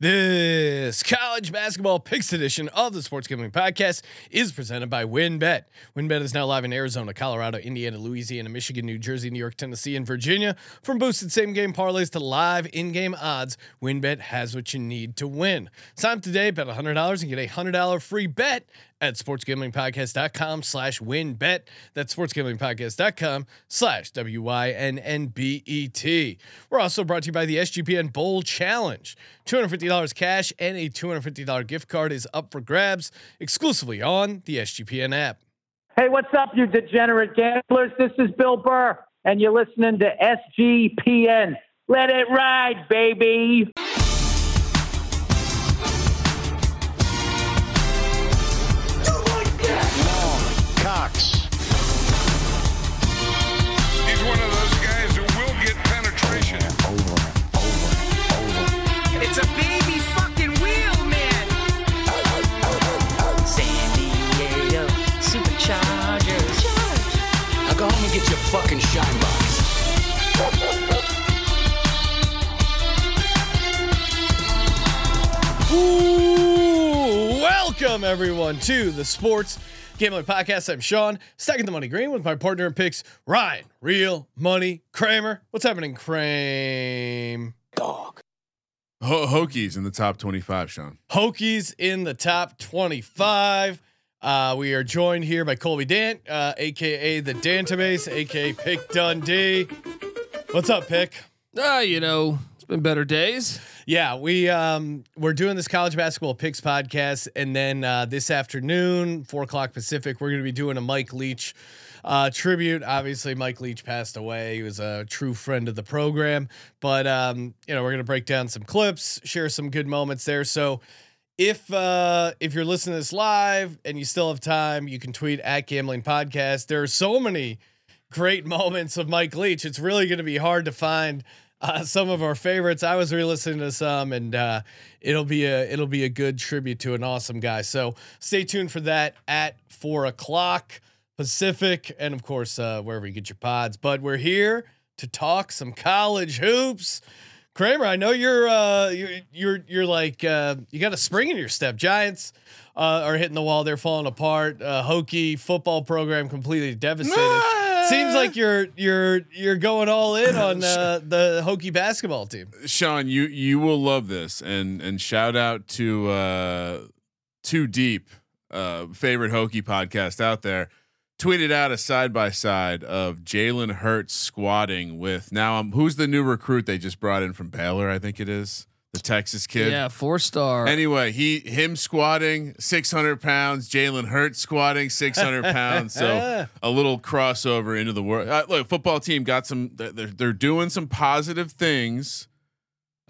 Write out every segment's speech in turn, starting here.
This college basketball picks edition of the Sports Gambling Podcast is presented by WynnBet. WynnBet is now live in Arizona, Colorado, Indiana, Louisiana, Michigan, New Jersey, New York, Tennessee, and Virginia. From boosted same game parlays to live in game odds, WynnBet has what you need to win. Sign up today, bet $100 and get a $100 free bet at sportsgamblingpodcast.com slash wynnbet. That's sportsgamblingpodcast.com slash W-Y-N-N-B-E-T. We're also brought to you by the SGPN Bowl Challenge. $250 cash and a $250 gift card is up for grabs exclusively on the SGPN app. Hey, what's up, you degenerate gamblers? This is Bill Burr, and you're listening to SGPN. Let it ride, baby. Fucking. Ooh, welcome everyone to the Sports Gambling Podcast. I'm Sean, stacking the money green with my partner in picks, Ryan, Real Money Kramer. What's happening, Kramer? Dog. Ho- Hokies in the top 25, Sean. Hokies in the top 25. Uh, we are joined here by Colby Dant, uh, aka the Dantabase, aka Pick Dundee. What's up, Pick? Ah, you know, it's been better days. Yeah, we um we're doing this college basketball picks podcast, and then uh, this afternoon, four o'clock Pacific, we're going to be doing a Mike Leach uh, tribute. Obviously, Mike Leach passed away. He was a true friend of the program, but um, you know, we're going to break down some clips, share some good moments there. So. If uh, if you're listening to this live and you still have time, you can tweet at Gambling Podcast. There are so many great moments of Mike Leach. It's really going to be hard to find uh, some of our favorites. I was re-listening to some, and uh, it'll be a it'll be a good tribute to an awesome guy. So stay tuned for that at four o'clock Pacific, and of course uh, wherever you get your pods. But we're here to talk some college hoops. Kramer, I know you're uh, you're you're you're like uh, you got a spring in your step. Giants uh, are hitting the wall; they're falling apart. Uh, Hokie football program completely devastated. Seems like you're you're you're going all in on uh, the Hokie basketball team. Sean, you you will love this, and and shout out to uh, Too Deep, uh, favorite Hokie podcast out there. Tweeted out a side by side of Jalen Hurts squatting with now. Um, who's the new recruit they just brought in from Baylor? I think it is the Texas kid. Yeah, four star. Anyway, he him squatting 600 pounds, Jalen Hurts squatting 600 pounds. So a little crossover into the world. Uh, look, football team got some. They're they're doing some positive things.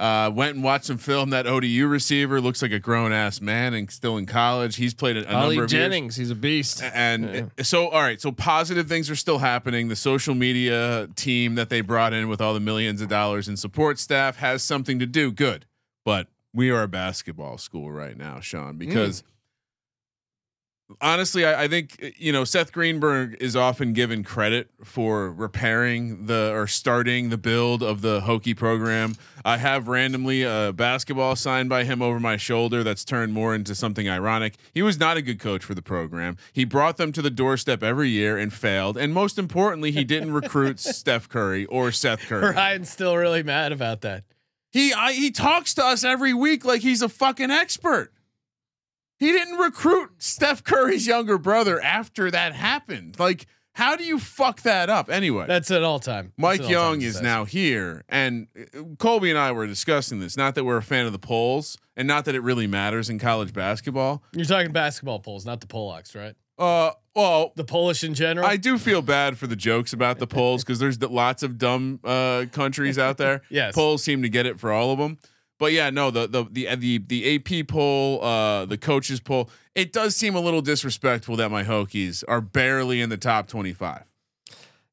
Uh, went and watched some film. That ODU receiver looks like a grown ass man and still in college. He's played a, a Ollie number of Jennings, he's a beast. years. And so, all right. So positive things are still happening. The social media team that they brought in with all the millions of dollars in support staff has something to do. Good, but we are a basketball school right now, Sean, because honestly, I, I think you know Seth Greenberg is often given credit for repairing the or starting the build of the Hokie program. I have randomly a basketball signed by him over my shoulder that's turned more into something ironic. He was not a good coach for the program. He brought them to the doorstep every year and failed. And most importantly, he didn't recruit Steph Curry or Seth Curry. Ryan's still really mad about that. He I, he talks to us every week like he's a fucking expert. He didn't recruit Steph Curry's younger brother after that happened. Like, how do you fuck that up? Anyway, That's an all time. Mike Young is now here, and uh, Colby and I were discussing this. Not that we're a fan of the polls, and not that it really matters in college basketball. You're talking basketball polls, not the Polacks, right? Uh, well, The Polish in general. I do feel bad for the jokes about the polls because there's lots of dumb uh, countries out there. Yes. polls seem to get it for all of them. But yeah, no, the the the the, the AP poll, uh, the coaches poll, it does seem a little disrespectful that my Hokies are barely in the top twenty five.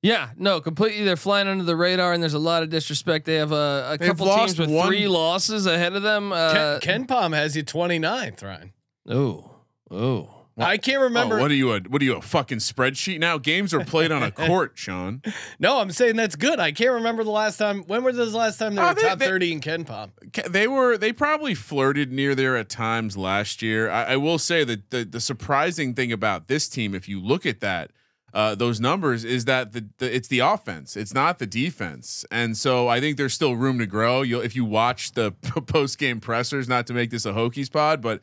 Yeah, no, completely. They're flying under the radar, and there's a lot of disrespect. They have a, a couple teams with one- three losses ahead of them. Uh, Ken, KenPom has you 29th, Ryan. oh, oh, I can't Oh, remember. what are you a what are you a fucking spreadsheet now? Games are played on a court, Sean. no, I'm saying that's good. I can't remember the last time. When was the last time they Oh, were they- top they- 30 in KenPom? They were they probably flirted near there at times last year. I, I will say that the the surprising thing about this team, if you look at that uh, those numbers, is that the, the it's the offense, it's not the defense, and so I think there's still room to grow. You'll if you watch the post game pressers, not to make this a Hokies pod, but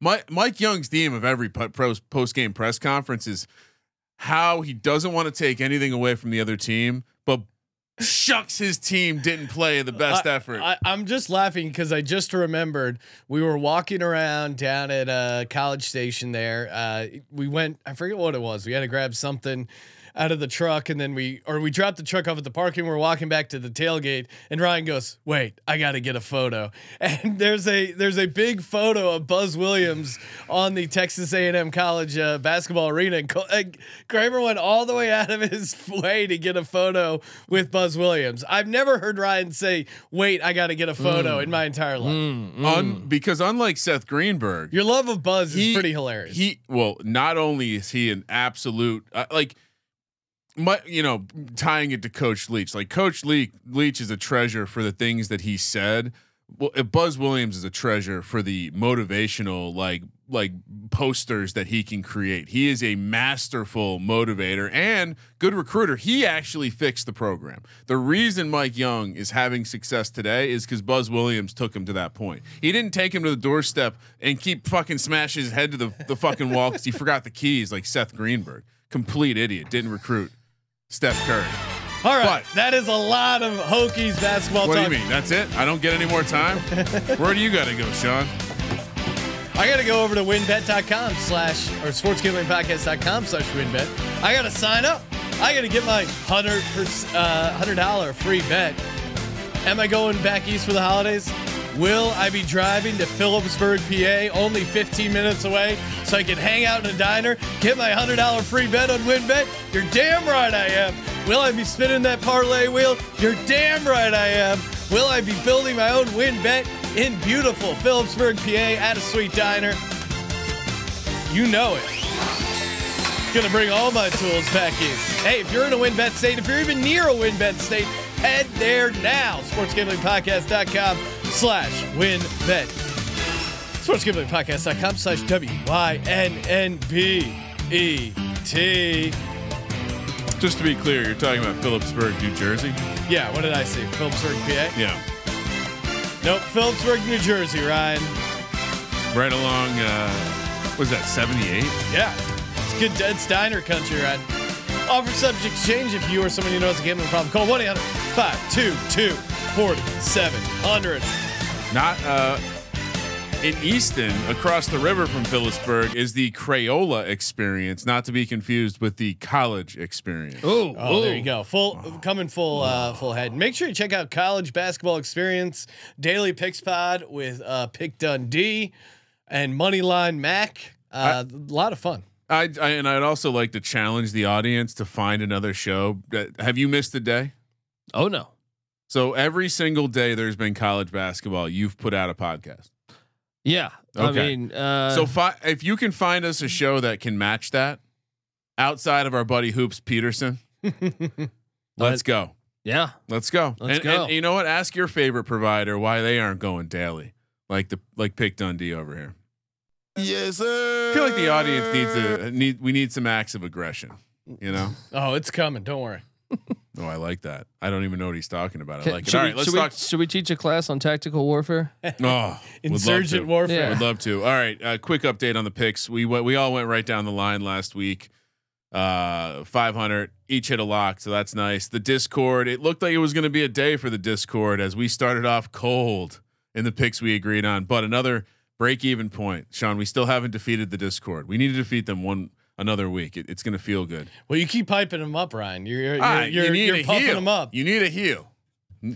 Mike Mike Young's theme of every post game press conference is how he doesn't want to take anything away from the other team, but shucks his team didn't play the best I, effort. I, I'm just laughing because I just remembered we were walking around down at uh, College Station there. Uh, we went, I forget what it was. We had to grab something out of the truck and then we or we dropped the truck off at the parking. We're walking back to the tailgate and Ryan goes, "Wait, I got to get a photo." And there's a there's a big photo of Buzz Williams on the Texas A&M College uh, basketball arena. And uh, Kramer went all the way out of his way to get a photo with Buzz Williams. I've never heard Ryan say, "Wait, I got to get a photo" in my entire life. Un, because unlike Seth Greenberg, Your love of Buzz he- is pretty hilarious. He well, not only is he an absolute uh, like, my you know tying it to Coach Leach. Like Coach Leach, Leach is a treasure for the things that he said. Well, uh, Buzz Williams is a treasure for the motivational like like posters that he can create. He is a masterful motivator and good recruiter. He actually fixed the program. The reason Mike Young is having success today is because Buzz Williams took him to that point. He didn't take him to the doorstep and keep fucking smashing his head to the, the fucking wall because he forgot the keys like Seth Greenberg. Complete idiot. Didn't recruit Steph Curry. all right, but- that is a lot of Hokies basketball What do you mean? That's it? I don't get any more time? Where do you got to go, Sean? I got to go over to wynnbet.com slash or sportsgamblingpodcast.com slash wynnbet. I got to sign up. I got to get my hundred uh, hundred dollar free bet. Am I going back east for the holidays? Will I be driving to Phillipsburg, PA, only 15 minutes away, so I can hang out in a diner, get my hundred dollar free bet on WynnBet? You're damn right I am. Will I be spinning that parlay wheel? You're damn right I am. Will I be building my own WynnBet in beautiful Phillipsburg, PA, at a sweet diner? You know it. Gonna bring all my tools back in. Hey, if you're in a WynnBet state, if you're even near a WynnBet state, head there now. SportsGamblingPodcast.com slash win WynnBet. SportsGamblingPodcast.com slash W-Y-N-N-B-E-T. Just to be clear, you're talking about Phillipsburg, New Jersey? Yeah, what did I say? Phillipsburg, PA? Yeah. Nope, Phillipsburg, New Jersey, Ryan. Right along, uh, was that 78? Yeah, it's good. It's diner country, Ryan. Offer subject change if you or someone you know has a gambling problem. Call 1 800 522 4700. Not uh, in Easton, across the river from Phillipsburg, is the Crayola experience, not to be confused with the college experience. Ooh, Oh, there you go. Full coming full uh full head. Make sure you check out college basketball experience, daily picks pod with uh Pick Dundee and Moneyline Mac. Uh, a lot of fun. I, I and I'd also like to challenge the audience to find another show. that- Have you missed a day? Oh no. So every single day there's been college basketball, you've put out a podcast. Yeah. Okay. I mean, uh, so fi- if you can find us a show that can match that outside of our buddy Hoops Peterson, let's go. yeah. Let's go. Let's and, go. and you know what? Ask your favorite provider why they aren't going daily, like the like Pick Dundee over here. Yes, sir. I feel like the audience needs a need. We need some acts of aggression. You know? Oh, it's coming. Don't worry. Oh, I like that. I don't even know what he's talking about. I Can- like it. should, All we, right, let's should, talk. we, should we teach a class on tactical warfare? Oh, would love Insurgent warfare. Yeah. Would love to. All right, uh, quick update on the picks. We went, we all went right down the line last week. Uh, 500 each hit a lock, so that's nice. The Discord, it looked like it was going to be a day for the Discord as we started off cold in the picks we agreed on, but another break even point. Sean, we still haven't defeated the Discord. We need to defeat them one another week. It, it's going to feel good. Well, you keep piping them up, Ryan. You're you're, Ah, you're, you need you're a puffing heel. them up. You need a heel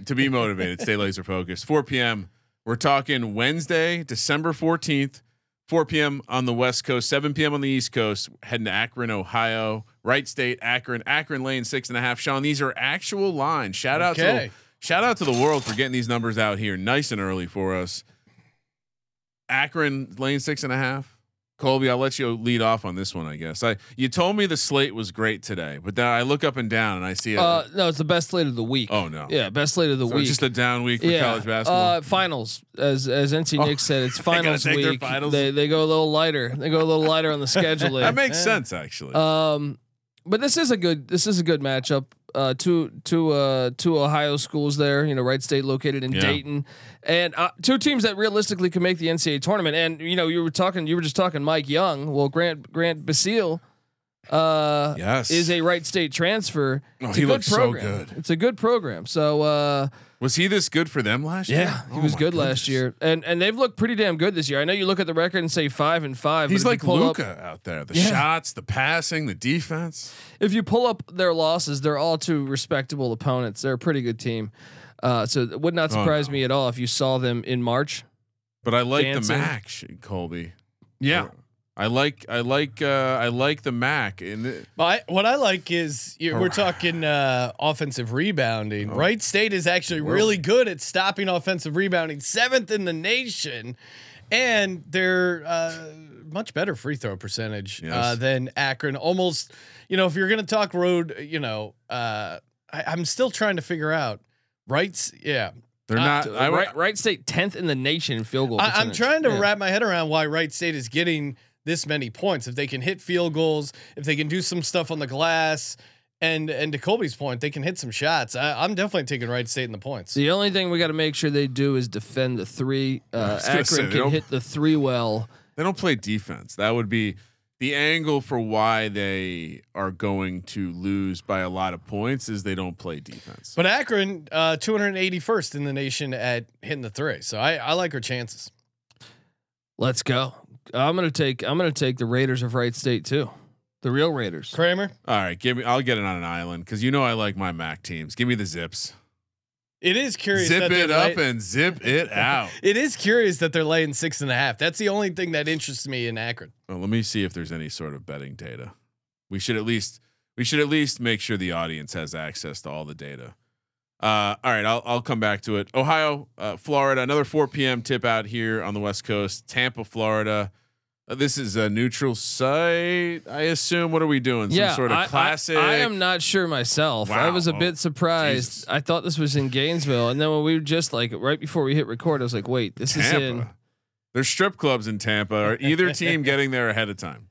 to be motivated. stay laser focused. 4 p.m. We're talking Wednesday, December 14th, 4 p.m. on the West Coast, 7 p.m. on the East Coast. Heading to Akron, Ohio. Wright State, Akron, Akron Lane six and a half. Sean, these are actual lines. Shout out to Okay. the, shout out to the world for getting these numbers out here nice and early for us. Akron Lane six and a half. Colby, I'll let you lead off on this one. I guess I you told me the slate was great today, but then I look up and down and I see it. Uh, no, it's the best slate of the week. oh no, Yeah, best slate of the So week. just a down week for college basketball. Uh, finals, as as NC Oh, Nick said, it's finals week. finals. They they go a little lighter. They go a little lighter on the scheduling. that makes sense actually. Um, but this is a good this is a good matchup. Uh, two two uh two Ohio schools there. You know, Wright State located in Yeah. Dayton, and uh, two teams that realistically can make the NCAA tournament. And you know, you were talking you were just talking Mike Young. Well, Grant Grant Basile. Uh, Yes. is a Wright State transfer. Oh, It's he looks so good. It's a good program. So uh, was he this good for them last year? yeah, he Oh was good goodness. last year, and and they've looked pretty damn good this year. I know you look at the record and say five and five. He's like pull up- Luka out there. The Yeah. shots, the passing, the defense. if you pull up their losses, they're all two respectable opponents. They're a pretty good team. Uh, so it would not Oh, surprise no. me at all if you saw them in March. But I like Dancing. the Mac, Colby. I like I like uh, I like the Mac. And it- But I, what I like is you we're talking uh, offensive rebounding. Oh. Wright State is actually Really? really good at stopping offensive rebounding, seventh in the nation, and they're uh, much better free throw percentage uh, Yes. than Akron. Almost, you know, if you're going to talk road, you know, uh, I, I'm still trying to figure out. Wright's, yeah. they're Uh, not. I, Wright, Wright State tenth in the nation in field goal. I, I'm trying to Yeah. wrap my head around why Wright State is getting this many points. If they can hit field goals, if they can do some stuff on the glass, and and to Colby's point, they can hit some shots. I, I'm definitely taking Wright State in the points. The only thing we got to make sure they do is defend the three. Uh, was gonna say, Akron can hit the three well. they don't play defense. That would be the angle for why they are going to lose by a lot of points. Is they don't play defense. But Akron, uh, 281st in the nation at hitting the three, so I, I like her chances. Let's go. I'm gonna take. I'm gonna take the Raiders of Wright State too. The real Raiders. Kramer, All right, give me. I'll get it on an island because you know I like my Mac teams. Give me the zips. it is curious. Zip that it up lay- and zip it out. it is curious that they're laying six and a half. That's the only thing that interests me in Akron. Well, let me see if there's any sort of betting data. We should at least we should at least make sure the audience has access to all the data. Uh, all right, I'll I'll come back to it. Ohio, uh, Florida, another 4 p.m. tip out here on the West Coast. Tampa, Florida. Uh, this is a neutral site, I assume. What are we doing? Some yeah, sort of I- I- classic. I, am not sure myself. Wow. I was a bit surprised. Jesus. I thought this was in Gainesville, and then when we were just like right before we hit record, I was like, "Wait, this is in." There's strip clubs in Tampa. Are either team getting there ahead of time?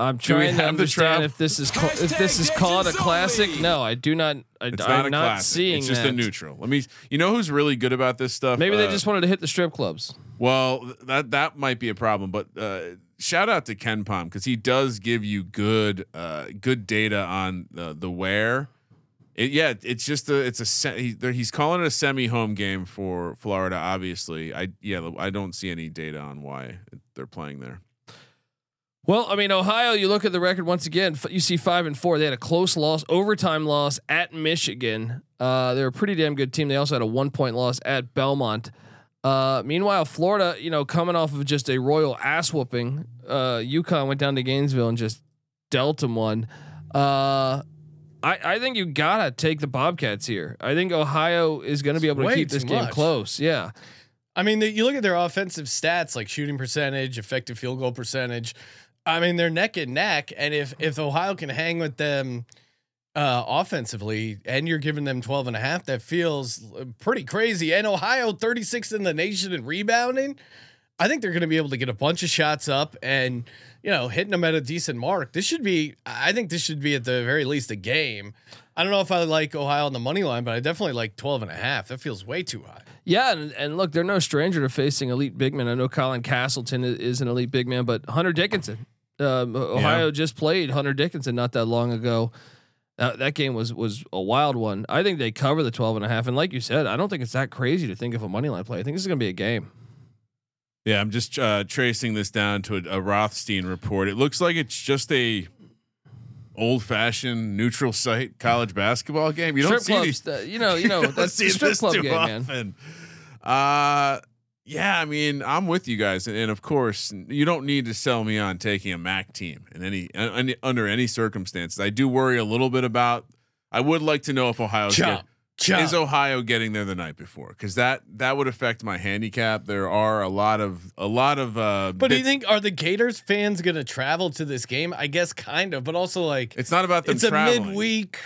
I'm trying to have the understand travel? if this is ca- if this is called a classic. No, I do not. I, It's I'm not a not classic. seeing. It's just that. a neutral. Let me. You know who's really good about this stuff? Maybe they Uh, just wanted to hit the strip clubs. Well, that that might be a problem, but uh, shout out to KenPom because he does give you good uh, good data on the the wear. It, yeah, it's just a it's a se- he, he's calling it a semi home game for Florida. Obviously, I yeah I don't see any data on why they're playing there. Well, I mean, Ohio. You look at the record once again. You see five and four. They had a close loss, overtime loss at Michigan. Uh, they're a pretty damn good team. They also had a one point loss at Belmont. Uh, meanwhile, Florida, you know, coming off of just a royal ass whooping. Uh, UConn went down to Gainesville and just dealt them one. Uh, I, I think you gotta take the Bobcats here. I think Ohio is going to be able to keep this game much. close. Yeah. I mean, the, you look at their offensive stats like shooting percentage, effective field goal percentage. I mean, they're neck and neck, and if if Ohio can hang with them uh, offensively, and you're giving them 12 and a half, that feels uh, pretty crazy. And Ohio, 36th in the nation in rebounding. I think they're going to be able to get a bunch of shots up and you know hitting them at a decent mark. This should be, I think this should be at the very least a game. I don't know if I like Ohio on the money line, but I definitely like 12 and a half. That feels way too high. Yeah, and, and look, they're no stranger to facing elite big men. I know Colin Castleton is, is an elite big man, but Hunter Dickinson, um, Ohio just played Hunter Dickinson not that long ago. Uh, that game was was a wild one. I think they cover the 12 and a half. And like you said, I don't think it's that crazy to think of a money line play. I think this is going to be a game. Yeah, I'm just uh, tracing this down to a, a Rothstein report. It looks like it's just a old fashioned neutral site college basketball game. You don't see clubs, these. uh, you know, you know, that's the strip club game, man. Uh yeah, I mean, I'm with you guys, and, and of course, you don't need to sell me on taking a MAC team in any, any under any circumstances. I do worry a little bit about. I would like to know if Ohio's Chop. is Ohio getting there the night before? Because that that would affect my handicap. There are a lot of a lot of. uh But do you think are the Gators fans going to travel to this game? I guess kind of, but also like it's not about them it's a traveling. midweek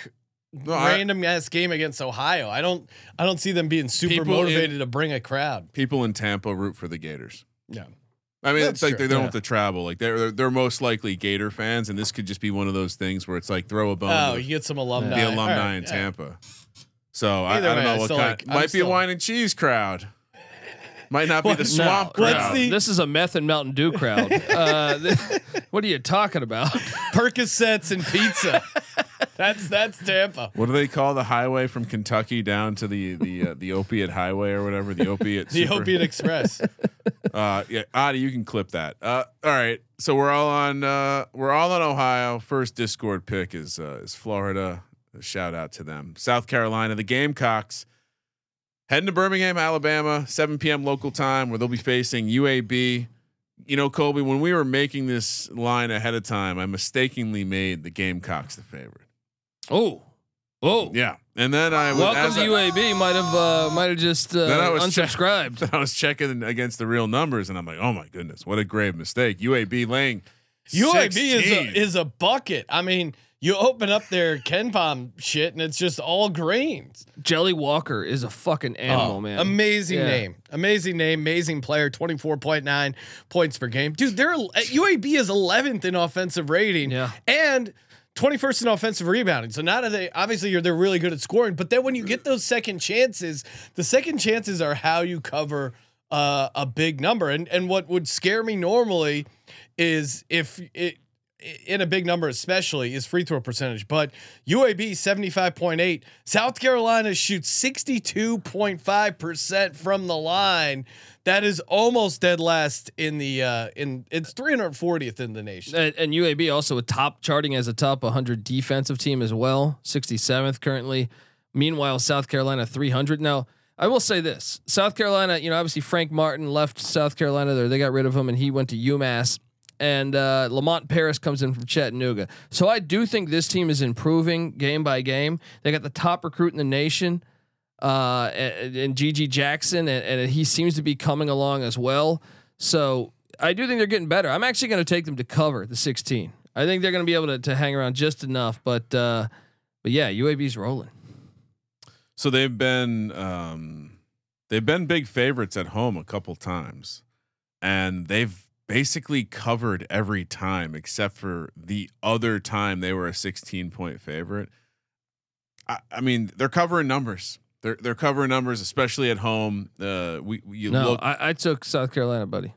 No, I- random ass game against Ohio. I don't I don't see them being super People in- motivated to bring a crowd. people in Tampa root for the Gators. Yeah. I mean, That's it's like true. they don't Yeah. have to travel. Like they're, they're they're most likely Gator fans, and this could just be one of those things where it's like throw a bone. Oh, you get some alumni. the alumni right, in yeah. Tampa. So I, I don't way, I know what kind. like- I'm might be a wine and cheese crowd. Might not be the swamp no, crowd. the- This is a meth and Mountain Dew crowd. Uh, th- what are you talking about? Percocets and pizza. that's that's Tampa. what do they call the highway from Kentucky down to the the uh, the opiate highway or whatever? The opiate. The super- Opiate Express. Uh, yeah, Adi, you can clip that. Uh, all right, so we're all on. Uh, we're all on Ohio. First Discord pick is uh, is Florida. A shout out to them. South Carolina, the Gamecocks heading to Birmingham, Alabama, 7 p.m. local time, where they'll be facing UAB. You know, Colby, when we were making this line ahead of time, I mistakenly made the Gamecocks the favorite. Oh, oh, Yeah, and then I was Welcome to I- UAB. Might have uh, might have just uh, Then I was check- unsubscribed. I was checking against the real numbers, and I'm like, oh my goodness, what a grave mistake. UAB laying UAB is a, is a bucket. I mean, you open up their KenPom shit and it's just all greens. Jelly Walker is a fucking animal, Oh, man. Amazing Yeah. name. Amazing name. Amazing player. 24.9 points per game. Dude, they're UAB is 11th in offensive rating. Yeah. And 21st in offensive rebounding. So not are they obviously you're they're really good at scoring, but then when you get those second chances, the second chances are how you cover uh, a big number. And and what would scare me normally is if it in a big number especially is free throw percentage but UAB 75.8 South Carolina shoots 62.5% from the line that is almost dead last in the uh in it's 340th in the nation and, and UAB also a top charting as a top 100 defensive team as well, 67th currently. Meanwhile, South Carolina 300. Now, I will say this: South Carolina, you know, obviously Frank Martin left South Carolina there; they got rid of him, and he went to UMass. And uh, Lamont Paris comes in from Chattanooga. So I do think this team is improving game by game. They got the top recruit in the nation, uh, and, and GG Jackson, and, and he seems to be coming along as well. So I do think they're getting better. I'm actually going to take them to cover the 16. I think they're going to be able to, to hang around just enough. But uh, but yeah, UAB's rolling. So they've been um, they've been big favorites at home a couple times, and they've basically covered every time except for the other time they were a 16 point favorite. I, I mean, they're covering numbers. They're they're covering numbers, especially at home. Uh, we you No, look. I, I took South Carolina, buddy.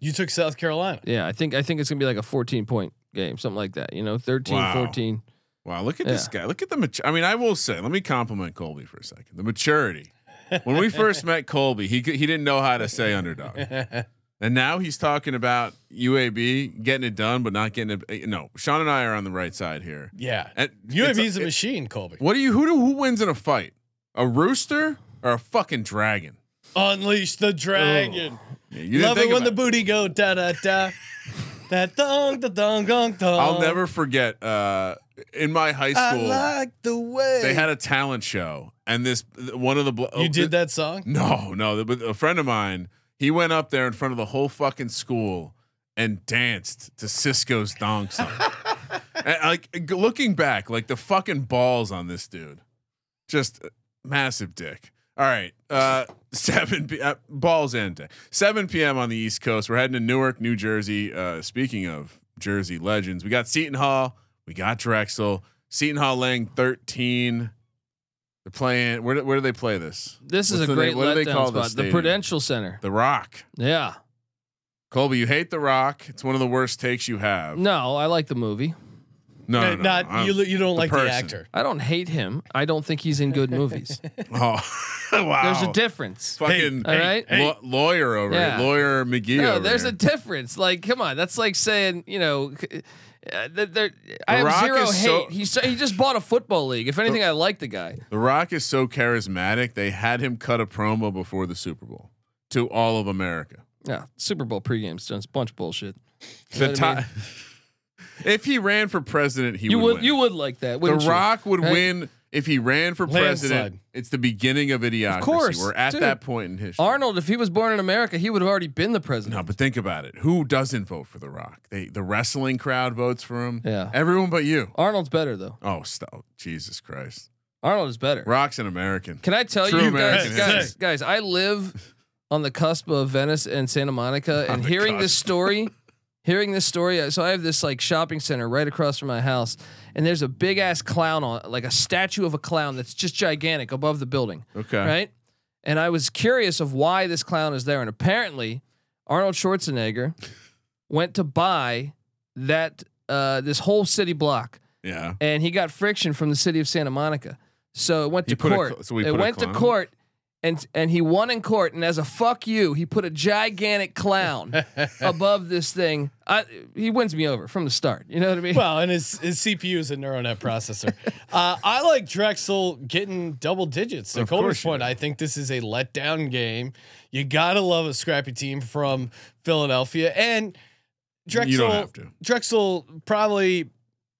you took South Carolina Yeah, I think I think it's gonna be like a 14 point game, something like that. You know, 13, Wow. 14. Wow, look at this guy. Look at the mature. I mean, I will say, let me compliment Colby for a second. The maturity. When we first met Colby, he he didn't know how to say underdog. And now he's talking about UAB getting it done, but not getting it. No, Sean and I are on the right side here. yeah And UAB it's- is a it- machine Colby What do you? Who do? Who wins in a fight? A rooster or a fucking dragon? unleash the dragon Yeah, you love it when the booty go da da da that dong da dong dong dong I'll never forget. Uh, in my high school, I like the way they had a talent show, and this one of the blo- you did that song No, no. But a friend of mine, he went up there in front of the whole fucking school and danced to Sisqó's dong song. like looking back, like the fucking balls on this dude, just massive dick. All right, uh, seven p- uh, balls and dick. Seven p.m. on the East Coast. We're heading to Newark, New Jersey. Uh, speaking of Jersey legends, we got Seton Hall, we got Drexel. Seton Hall laying thirteen. They're playing. Where do, where do they play this? This is a great name- what do they letdown call the spot. The stadium? Prudential Center. The Rock. Yeah. Colby, you hate The Rock. It's one of the worst takes you have. No, I like the movie. No, no, no, not I'm- you you don't the like person. the actor I don't hate him. I don't think he's in good movies. Oh, wow. There's a difference. Fucking All right. law- lawyer over Yeah. here. Lawyer McGee. No, over there's here. a difference. Like, come on, that's like saying, you know, uh, th- there. I have Rock zero is hate. so- he so, he just bought a football league. If anything, I like the guy. The Rock is so charismatic. They had him cut a promo before the Super Bowl to all of America. Yeah, Super Bowl pregame stunts, bunch of bullshit. You The know I mean? if he ran for president, he You would. would you would like that? the Wouldn't you? Rock would win if he ran for president, Landslide. it's the beginning of idiocracy. course, we're at dude. that point in history. Arnold, if he was born in America, he would have already been the president. No, but think about it. Who doesn't vote for The Rock? They the wrestling crowd votes for him. Yeah. everyone but you. Arnold's better though. Oh, stop! Jesus Christ, Arnold is better. Rock's an American. Can I tell True you American guys, guys, guys, I live on the cusp of Venice and Santa Monica, and hearing this story, hearing this story. So I have this like shopping center right across from my house, and there's a big ass clown on, like a statue of a clown that's just gigantic above the building, Okay, right? And I was curious of why this clown is there, and apparently Arnold Schwarzenegger went to buy that uh, this whole city block yeah. and he got friction from the city of Santa Monica. So it went He to a court. cl- so it went to court, and and he won in court. And as a fuck you, he put a gigantic clown above this thing. I, he wins me over from the start. You know what I mean? Well, and his his CPU is a neural net processor. uh, I like Drexel getting double digits. To Of Coulter's point. I think this is a letdown game. You gotta love a scrappy team from Philadelphia, and Drexel. You don't have to. Drexel probably.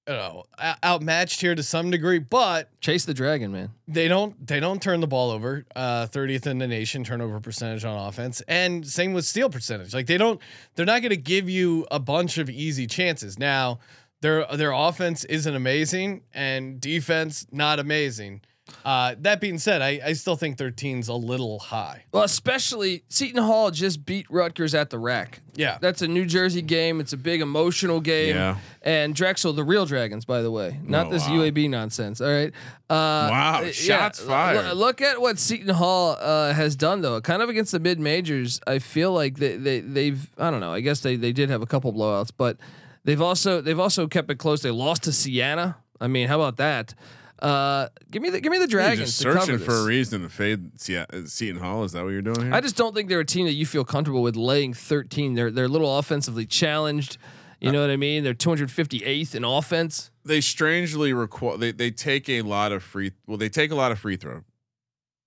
You know, outmatched here to some degree, but Chase the dragon, man. they don't they don't turn the ball over. Uh, 30th in the nation turnover percentage on offense, and same with steal percentage. Like they don't they're not going to give you a bunch of easy chances. Now their their offense isn't amazing and defense not amazing. Uh, that being said, I, I still think 13's a little high. Well, especially Seton Hall just beat Rutgers at the rack. Yeah, That's a New Jersey game. It's a big emotional game. Yeah. And Drexel, the real Dragons, by the way, not Oh, this wow. UAB nonsense. All right. Uh, Wow, shots l- fired. look at what Seton Hall uh, has done, though. Kind of against the mid majors. I feel like they, they they've I don't know. I guess they they did have a couple blowouts, but they've also they've also kept it close. They lost to Siena. I mean, how about that? Uh, give me the give me the You're Dragons. just to cover searching for a reason to fade uh, Seton Hall. Is that what you're doing here? I just don't think they're a team that you feel comfortable with laying 13. They're they're a little offensively challenged. You know what I mean? They're 258th in offense. they strangely require they, they take a lot of free well they take a lot of free throw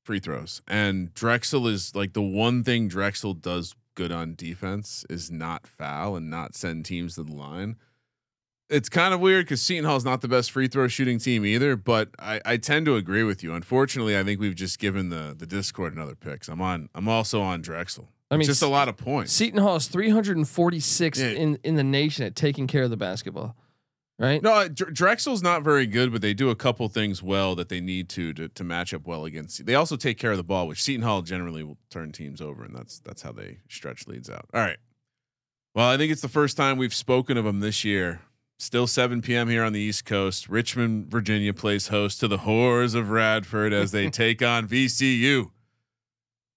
free throws and Drexel is like the one thing Drexel does good on defense is not foul and not send teams to the line. It's kind of weird because Seton Hall is not the best free throw shooting team either, but I, I tend to agree with you. Unfortunately, I think we've just given the the Discord another picks. I'm on I'm also on Drexel. I mean, It's just a lot of points. Seton Hall is 346 Yeah. in in the nation at taking care of the basketball. Right? No, uh, Drexel's not very good, but they do a couple things well that they need to to to match up well against. They also take care of the ball, which Seton Hall generally will turn teams over, and that's that's how they stretch leads out. All right. Well, I think it's the first time we've spoken of them this year. Still 7 p.m. here on the East Coast. Richmond, Virginia plays host to the Whores of Radford as they take on VCU.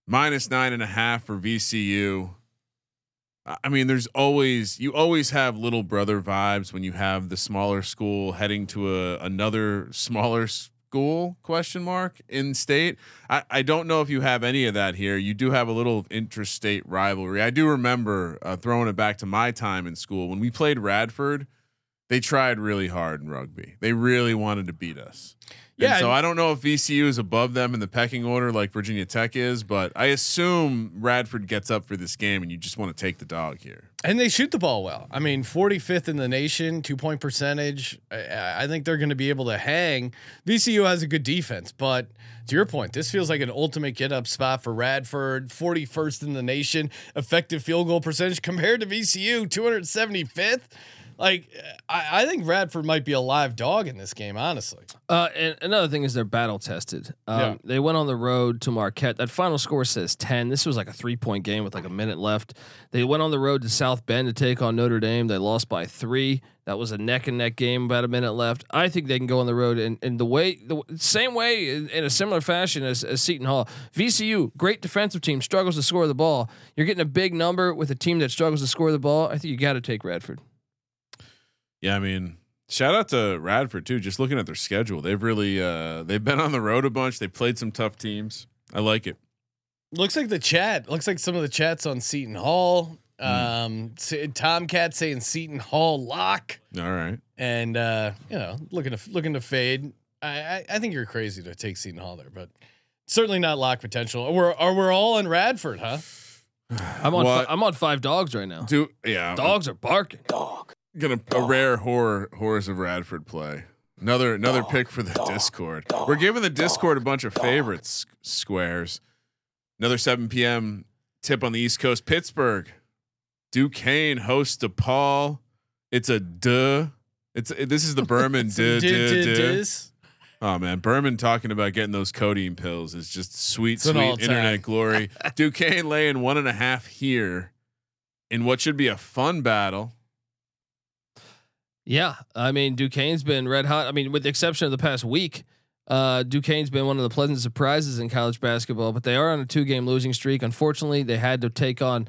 Minus nine and a half for VCU. I- I mean, there's always you always have little brother vibes when you have the smaller school heading to a another smaller school question mark in state. I, I don't know if you have any of that here. You do have a little interstate rivalry. I do remember uh, throwing it back to my time in school when we played Radford. They tried really hard in rugby. They really wanted to beat us. Yeah, And so I don't know if VCU is above them in the pecking order like Virginia Tech is, but I assume Radford gets up for this game and you just want to take the dog here. and they shoot the ball well. I mean, 45th in the nation, two point percentage. I, I think they're going to be able to hang. VCU has a good defense, but to your point, this feels like an ultimate get up spot for Radford. 41st in the nation, effective field goal percentage compared to VCU, 275th. Like, I, I think Radford might be a live dog in this game, honestly. Uh, and another thing is they're battle tested. Um, Yeah. They went on the road to Marquette. That final score says 10. This was like a three point game with like a minute left. They went on the road to South Bend to take on Notre Dame. They lost by three. That was a neck and neck game, about a minute left. I think they can go on the road and, and the way, the same way in, in a similar fashion as, as Seton Hall. VCU, great defensive team, struggles to score the ball. You're getting a big number with a team that struggles to score the ball. I think you got to take Radford. Yeah, I mean, shout out to Radford too. Just looking at their schedule, they've really uh they've been on the road a bunch. They played some tough teams. I like it. Looks like the chat. Looks like some of the chats on Seton Hall. Um, S- Tomcat saying Seton Hall lock. All right. and uh, you know, looking to looking to fade. I, I I think you're crazy to take Seton Hall there, but certainly not lock potential. We're are we're all in Radford, huh? I'm on, What? fi- I'm on five dogs right now. Do yeah. Dogs are barking. Gonna a rare horror horrors of Radford play. Another another pick for the Discord. We're giving the Discord a bunch of favorites squares. Another 7 p.m. tip on the East Coast. Pittsburgh. Duquesne hosts DePaul. It's a duh. It's this is the Berman duh, duh, duh. Oh man, Berman talking about getting those codeine pills is just sweet, It's sweet internet glory. Duquesne laying one and a half here in what should be a fun battle. Yeah, I mean Duquesne's been red hot. I mean, with the exception of the past week, uh, Duquesne's been one of the pleasant surprises in college basketball. But they are on a two-game losing streak. Unfortunately, they had to take on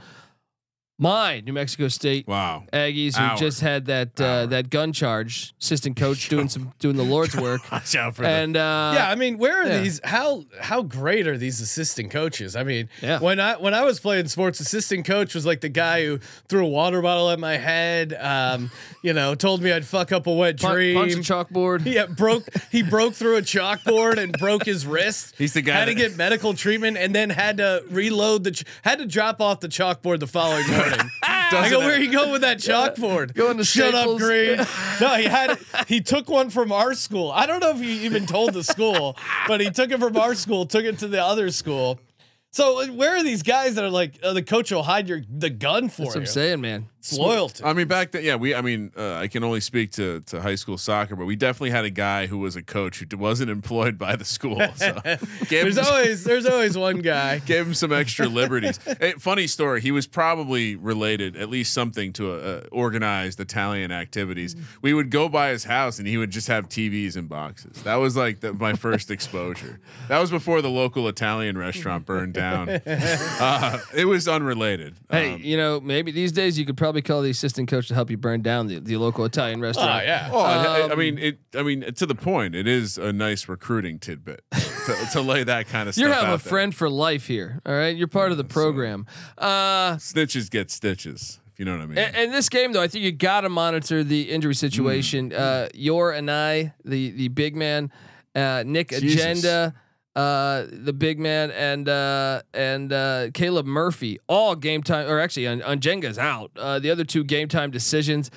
my New Mexico State Wow. Aggies, who Our. just had that uh, that gun charge. Assistant coach doing some doing the Lord's work, Watch out for and uh, yeah, I mean, where are yeah. these? How how great are these assistant coaches? I mean, Yeah. when I when I was playing sports, assistant coach was like the guy who threw a water bottle at my head. Um, you know, told me I'd fuck up a wet pun- dream. punch the chalkboard. yeah, broke. He broke through a chalkboard and broke his wrist. He's the guy had to get medical treatment and then had to reload the. Ch- had to drop off the chalkboard the following morning. I go, where you going with that chalkboard? Going to Shut up, Green. No, he had he took one from our school. I don't know if he even told the school, but he took it from our school, took it to the other school. So where are these guys that are like uh, the coach will hide your the gun for That's what you? I'm saying, man. It's loyalty. I mean, back then, yeah, we. I mean, uh, I can only speak to to high school soccer, but we definitely had a guy who was a coach who wasn't employed by the school. So gave there's him, always there's always one guy. gave him some extra liberties. Hey, funny story. He was probably related, at least something to a, a organized Italian activities. We would go by his house, and he would just have TVs and boxes. That was like the, my first exposure. That was before the local Italian restaurant burned down. Uh, it was unrelated. Hey, Um, you know, maybe these days you could probably call the assistant coach to help you burn down the, the local Italian Oh restaurant. yeah. Well, I- I, I Um, mean, it. I mean, to the point, it is a nice recruiting tidbit to, to lay that kind of stuff. You have a there. friend for life here. All right. You're part of the program. Uh, Snitches get stitches. If you know what I mean. and, and this game, though, I think you got to monitor the injury situation. Mm. Uh, your and I, the the big man, uh, Nick Jesus. Ongenda, uh, the big man, and uh, and uh, Caleb Murphy, all game time, or actually, on, Ongenda's out. Uh, the other two game time decisions.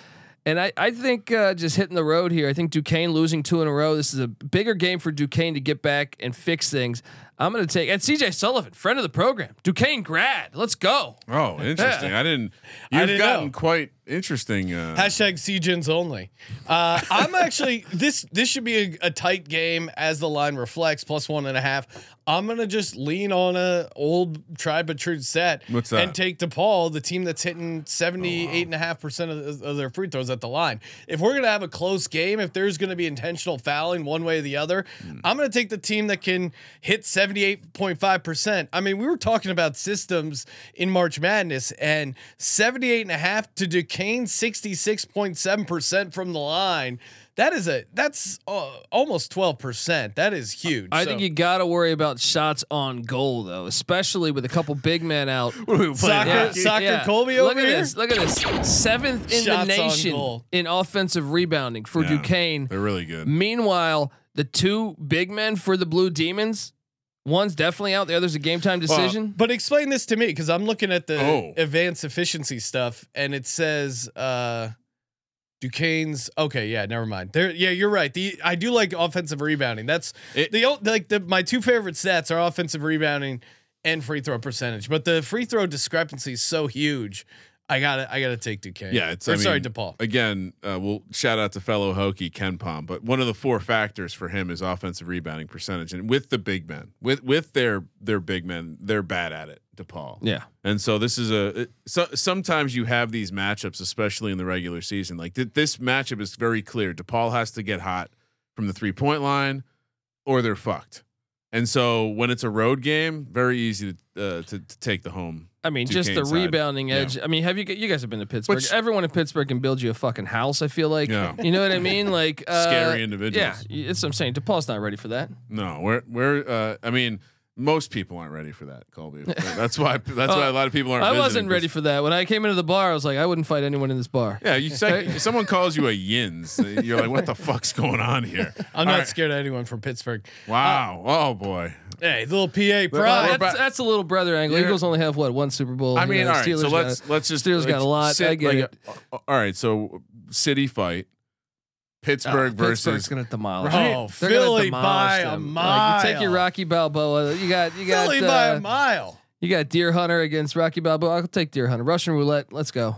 And I, I think uh, just hitting the road here. I think Duquesne losing two in a row. This is a bigger game for Duquesne to get back and fix things. I'm going to take and CJ Sullivan, friend of the program, Duquesne grad. Let's go. oh, interesting. I didn't. You've didn't gotten know. quite interesting. Uh, Hashtag CGens only. Uh, I'm actually this. This should be a, a tight game as the line reflects plus one and a half. I'm gonna just lean on a old tried but true set. What's that? And take DePaul, the team that's hitting 78 and a half percent of of their free throws at the line. If we're gonna have a close game, if there's gonna be intentional fouling one way or the other, Hmm. I'm gonna take the team that can hit 78.5 percent. I mean, we were talking about systems in March Madness, and 78 and to Duquesne 66.7 percent from the line. That is a that's uh, almost 12 percent. That is huge. I So- think you got to worry about shots on goal though, especially with a couple big men out. soccer, soccer Colby over Look at here. this. Look at this. Seventh in Shots the nation in offensive rebounding for Yeah. Duquesne. they're really good. Meanwhile, the two big men for the Blue Demons, one's definitely out. The other's a game time decision. But explain this to me because I'm looking at the Oh. advanced efficiency stuff and it says uh Duquesne's okay, yeah, never mind. There yeah, you're right. The I do like offensive rebounding. That's It- the o- like the my two favorite stats are offensive rebounding and free throw percentage. But the free throw discrepancy is so huge. I got to I got to take Duquesne. Yeah, it's. Or, I sorry, mean, DePaul. Again, uh, we'll shout out to fellow Hokie KenPom, but one of the four factors for him is offensive rebounding percentage, and with the big men, with with their their big men, they're bad at it. DePaul. yeah. And so this is a it- so, sometimes you have these matchups, especially in the regular season. Like th- this matchup is very clear. DePaul has to get hot from the three point line, or they're fucked. And so when it's a road game, very easy to uh, to, to take the home. I mean, just the side. rebounding Yeah. edge. I mean, have you you guys have been to Pittsburgh? Which- Everyone in Pittsburgh can build you a fucking house. I feel like, Yeah. you know what I mean? Like uh, Scary individuals. Yeah, it's what I'm saying. DePaul's not ready for that. No, we're we're. Uh, I mean, most people aren't ready for that, Colby. That's why. That's why a lot of people aren't. I wasn't ready this- for that when I came into the bar. I was like, I wouldn't fight anyone in this bar. Yeah, you say someone calls you a yins, you're like, what the fuck's going on here? I'm All not right. scared of anyone from Pittsburgh. Wow. oh boy. Hey, little PA Well, pride. that's, that's a little brother angle. Eagles only have what one Super Bowl. I You mean, know, all right. So let's got- let's just Steelers got a lot. sit I get like it. a- all right. So city fight, Pittsburgh Oh, Pittsburgh's versus. gonna demolish. Bro, them. They're Philly gonna by demolish a them. Like, you take your. Rocky Balboa. You got you got Philly by uh, a mile. you got Deer Hunter against Rocky Balboa. I'll take Deer Hunter. Russian roulette. Let's go.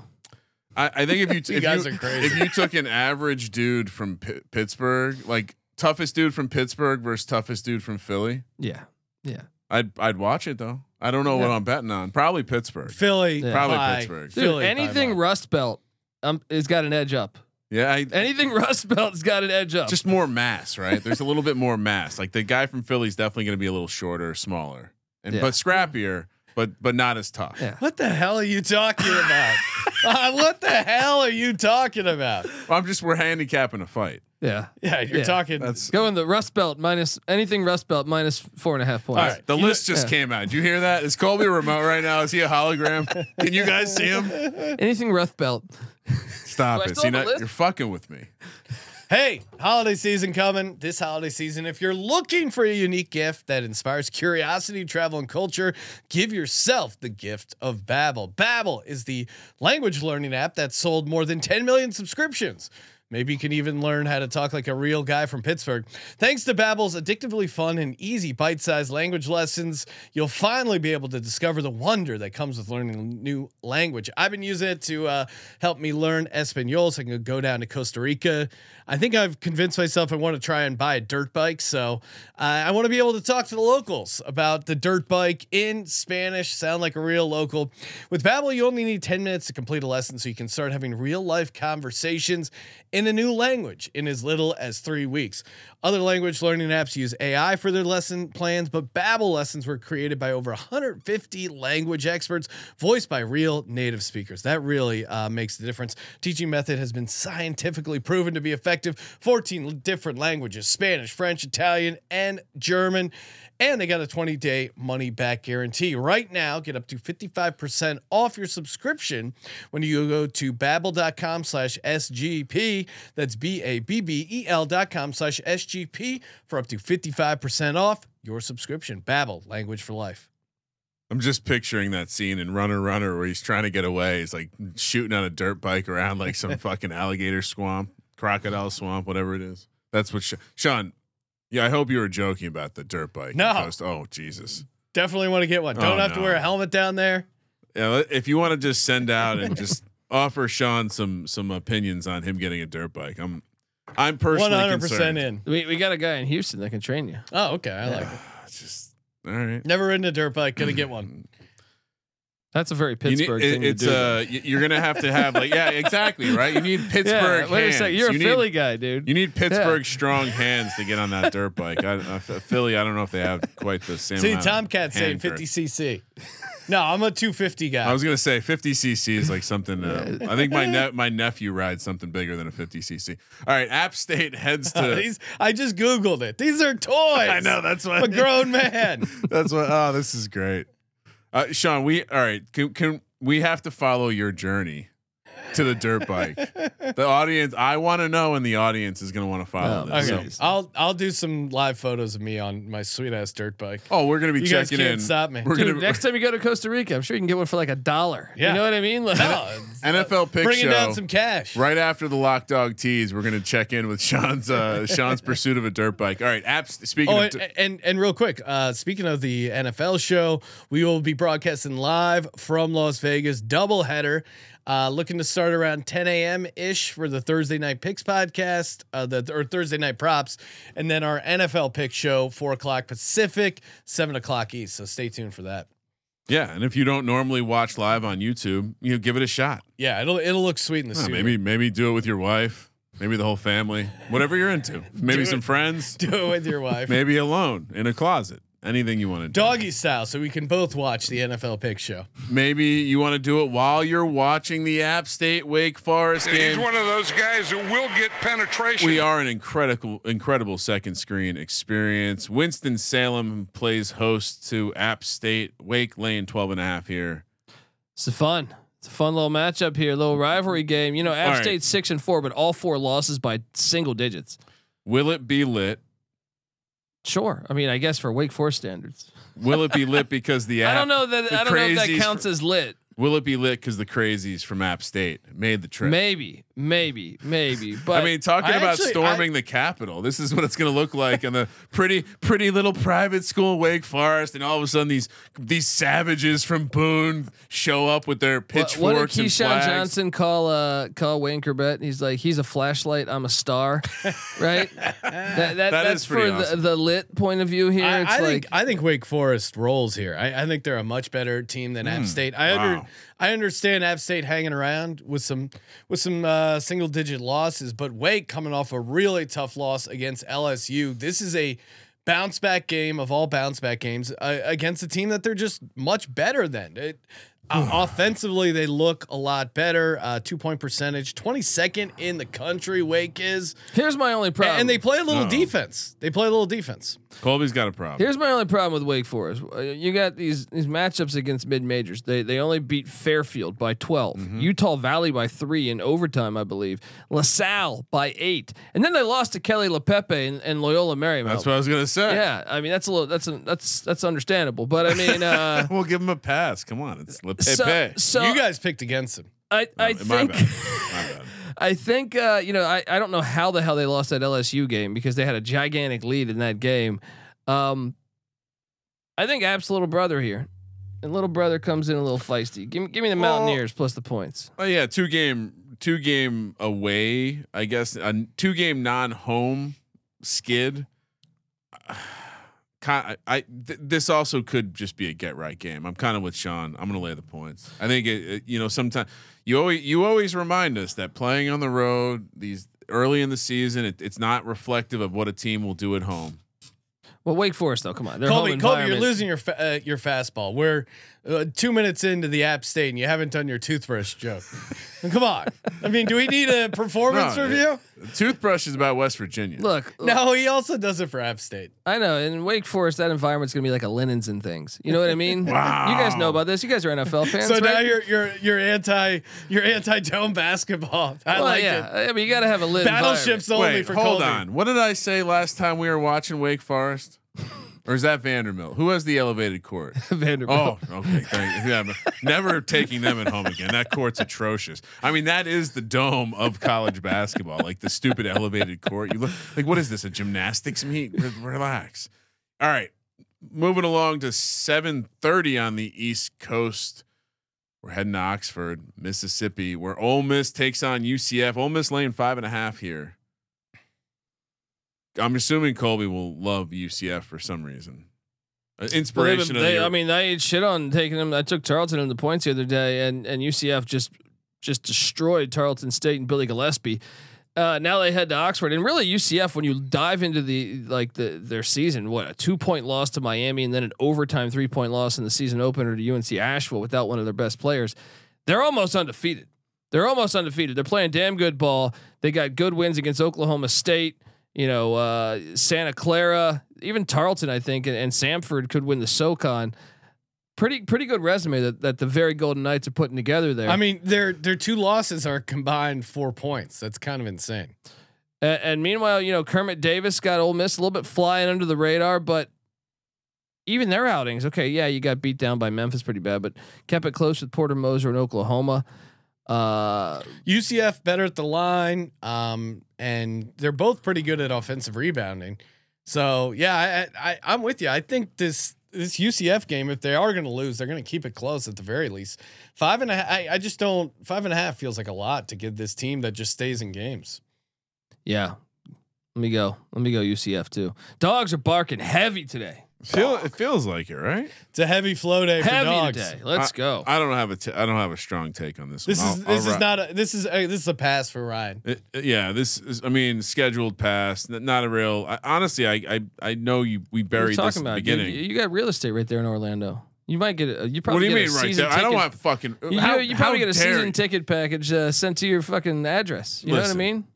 I, I think if you, You if guys you are crazy. if you took an average dude from Pi- Pittsburgh, like toughest dude from Pittsburgh versus toughest dude from Philly, Yeah, yeah. I'd I'd watch it though. I don't know what I'm betting on. Probably Pittsburgh. Philly, Yeah. Probably by- Pittsburgh. Dude, Philly anything mile. Rust Belt um, has got an edge up. Yeah, I, Anything Rust Belt's got an edge up. just more mass, right? There's a little bit more mass. Like the guy from Philly's definitely going to be a little shorter, smaller, and Yeah. but scrappier, but but not as tough. yeah. What the hell are you talking about? Uh, what the hell are you talking about? Well, I'm just we're handicapping a fight. Yeah. Yeah, you're Yeah. talking. That's Go in the Rust Belt minus anything Rust Belt minus four and a half points. All right. the You list just yeah. came out. Did you hear that? Is Colby remote right now? Is he a hologram? Can you guys see him? Anything Rust Belt. Stop it. See, now, you're fucking with me. Hey, holiday season coming. This holiday season, if you're looking for a unique gift that inspires curiosity, travel, and culture, give yourself the gift of Babbel. Babbel is the language learning app that sold more than 10 million subscriptions. Maybe you can even learn how to talk like a real guy from Pittsburgh. Thanks to Babbel's addictively fun and easy bite-sized language lessons, you'll finally be able to discover the wonder that comes with learning a new language. I've been using it to uh, help me learn Espanol so I can go down to Costa Rica. I think I've convinced myself I want to try and buy a dirt bike. So uh, I want to be able to talk to the locals about the dirt bike in Spanish, sound like a real local. With Babbel, you only need 10 minutes to complete a lesson so you can start having real life conversations in a new language in as little as three weeks. Other language learning apps use AI for their lesson plans, but Babbel lessons were created by over 150 language experts, voiced by real native speakers. That really uh, makes the difference. Teaching method has been scientifically proven to be effective. 14 different languages: Spanish, French, Italian, and German. And they got a 20 day money back guarantee. Right now, get up to 55% off your subscription when you go to babbel.com slash SGP. That's B A B B E L dot com slash SGP for up to 55% off your subscription. Babbel, language for life. I'm just picturing that scene in Runner Runner where he's trying to get away. He's like shooting on a dirt bike around like some fucking alligator swamp, crocodile swamp, whatever it is. That's what Sh- Sean. Yeah, I hope you were joking about the dirt bike. No. Coast. Oh Jesus. Definitely want to get one. Don't Oh, have to wear a helmet down there. Yeah, if you want to just send out and just offer Sean some some opinions on him getting a dirt bike, I'm I'm personally 100% in. We, we got a guy in Houston that can train you. Oh, okay. I like it. Just all right. Never ridden a dirt bike. Gonna get one. That's a very You need- Pittsburgh it- thing it's to do. uh, you're gonna have to have like yeah, exactly right. You need Pittsburgh. yeah, wait a hands. second. You're a You need- Philly guy, dude. You need Pittsburgh strong hands to get on that dirt bike. I, I, Philly, I don't know if they have quite the same. See, Tomcat saying 50 cc. No, I'm a 250 guy. I was gonna say 50 cc is like something. Uh, I think my ne- my nephew rides something bigger than a 50 cc. All right, App State heads to. These, I just googled it. These are toys. I know that's what I'm a grown man. That's what. Oh, this is great. Uh, Sean, we all right. Can, can we have to follow your journey to the dirt bike? the audience, I want to know, and the audience is going to want to follow Oh, this. Okay, So- I'll I'll do some live photos of me on my sweet ass dirt bike. oh, we're going to be You guys checking can't in. stop me. We're Dude, going to next time you go to Costa Rica, I'm sure you can get one for like a dollar. Yeah. You know what I mean? Like, No, NFL pick bringing show. down some cash. Right after the lock dog tease, we're going to check in with Sean's uh, Sean's pursuit of a dirt bike. All right, apps. Speaking Oh, of, and, di- and and real quick, uh, speaking of the NFL show, we will be broadcasting live from Las Vegas, doubleheader. Uh, looking to start around 10 a.m. ish for the Thursday night picks podcast, uh, the or Thursday night props, and then our NFL pick show, four o'clock Pacific, seven o'clock East. So stay tuned for that. yeah, and if you don't normally watch live on YouTube, you know, give it a shot. Yeah, it'll it'll look sweet in the Oh, studio. maybe maybe do it with your wife, maybe the whole family, whatever you're into. Maybe some it. friends. do it with your wife, maybe alone in a closet. Anything you want to do. doggy style, so we can both watch the NFL pick show. Maybe you want to do it while you're watching the App State Wake Forest He's game. one of those guys who will get penetration. We are an incredible, incredible second screen experience. Winston Salem plays host to App State. Wake Lane 12 and a half here. it's a fun. It's a fun little matchup here, little rivalry game. You know, App All right. State's six and four, but all four losses by single digits. Will it be lit? Sure. I mean, I guess for Wake Forest standards. Will it be lit because the app? I don't know that. I don't know if that counts as lit. Will it be lit because the crazies from App State made the trip? Maybe, maybe, maybe. But I mean, talking I about actually- storming the Capitol, this is what it's going to look like in the pretty, pretty little private school, Wake Forest, and all of a sudden these these savages from Boone show up with their what, pitchforks what did and Keyshawn flags. Johnson call uh call Wayne Chrebet? He's like, he's a flashlight. I'm a star, right? That, that, That that's is for pretty the, the lit point of view here. I, it's I like think I think Wake Forest rolls here. I, I think they're a much better team than App State. I under wow. I understand App State hanging around with some with some uh, single digit losses, but Wake coming off a really tough loss against LSU. This is a bounce back game of all bounce back games uh, against a team that they're just much better than. It, uh, offensively, they look a lot better. Uh, two point percentage, twenty second in the country. Wake is, here's my only problem. and they play a little Uh-oh. defense. They play a little defense. Colby's got a problem. Here's my only problem with Wake Forest. Uh, You got these these matchups against mid majors. They they only beat Fairfield by 12, Mm-hmm. Utah Valley by three in overtime, I believe. LaSalle by eight, and then they lost to Kelly LePepe and, and Loyola Marymount. That's what I was going to say. yeah, I mean that's a little that's a, that's that's understandable, but I mean, uh, we'll give them a pass. Come on, it's Le so, Pepe. so you guys picked against them. I I Oh, my think. bad. My bad. I think uh, you know I, I don't know how the hell they lost that LSU game because they had a gigantic lead in that game. Um, I think App's little brother here, and little brother comes in a little feisty. Give me give me the Well- Mountaineers plus the points. Oh yeah, two game, two game away. I guess a two game non home skid. Kind, I, I th- this also could just be a get right game. I'm kind of with Sean. I'm going to lay the points. I think it, it- you know sometimes you always you always remind us that playing on the road these early in the season it, it's not reflective of what a team will do at home. Well, Wake Forest though, come on, they're Colby, home Colby, you're losing your fa- uh, your fastball. We're uh, two minutes into the App State, and you haven't done your toothbrush joke. Come on. I mean, do we need a performance No, review? Toothbrush is about West Virginia. Look, No, he also does it for App State. I know in Wake Forest that environment's gonna be like a linens and things. You know what I mean? Wow. You guys know about this. You guys are NFL fans. so now right? you're you're you're anti you're anti dome basketball. I well, like yeah. it. I mean, you got to have a lit Battleships only Wait, for hold Colby. on. What did I say last time we were watching Wake Forest? Or is that Vanderbilt? Who has the elevated court? Vanderbilt. Oh, okay. Yeah, never taking them at home again. That court's atrocious. I mean, that is the dome of college basketball, like the stupid elevated court. You look like what is this? A gymnastics meet? Re- relax. All right, moving along to seven thirty on the East Coast. We're heading to Oxford, Mississippi, where Ole Miss takes on UCF. Ole Miss laying five and a half here. I'm assuming Colby will love UCF for some reason. Uh, Well, inspiration. of they- your- I mean, they ate shit on taking them. I took Tarleton in the points the other day, and and UCF just just destroyed Tarleton State and Billy Gillispie. Uh, now they head to Oxford, and really UCF. When you dive into the like the their season, what a two point loss to Miami, and then an overtime three point loss in the season opener to UNC Asheville without one of their best players. They're almost undefeated. They're almost undefeated. They're playing damn good ball. They got good wins against Oklahoma State. You know, uh, Santa Clara, even Tarleton, I think, and, and Samford could win the SoCon. Pretty pretty good resume that, that the very Golden Knights are putting together there. I mean, their their two losses are combined four points. That's kind of insane. and, and meanwhile, you know, Kermit Davis got Ole Miss a little bit flying under the radar, but even their outings, okay, yeah, you got beat down by Memphis pretty bad, but kept it close with Porter Moser in Oklahoma. Uh, UCF better at the line, um, and they're both pretty good at offensive rebounding. So yeah, I, I I'm with you. I think this this UCF game, if they are going to lose, they're going to keep it close at the very least. Five and a half. I, I just don't. Five and a half feels like a lot to give this team that just stays in games. yeah. Let me go. Let me go UCF too. Dogs are barking heavy today. Feel it feels like it, right? It's a heavy flow day for Heavy dogs. today. Let's I, go. I don't have a t- I don't have a strong take on this. This one. is I'll- this I'll is ri- not a this is a, this is a pass for Ryan. It- it- yeah, this is. I mean, scheduled pass. Not a real. I, honestly, I, I I know you. We What are you buried this talking in the about? beginning. You, you got real estate right there in Orlando. You might get a. You probably. what probably do you get mean a right season there? I don't ticket- want fucking. You, how, you probably get a season you. ticket package uh, sent to your fucking address. You know what I mean?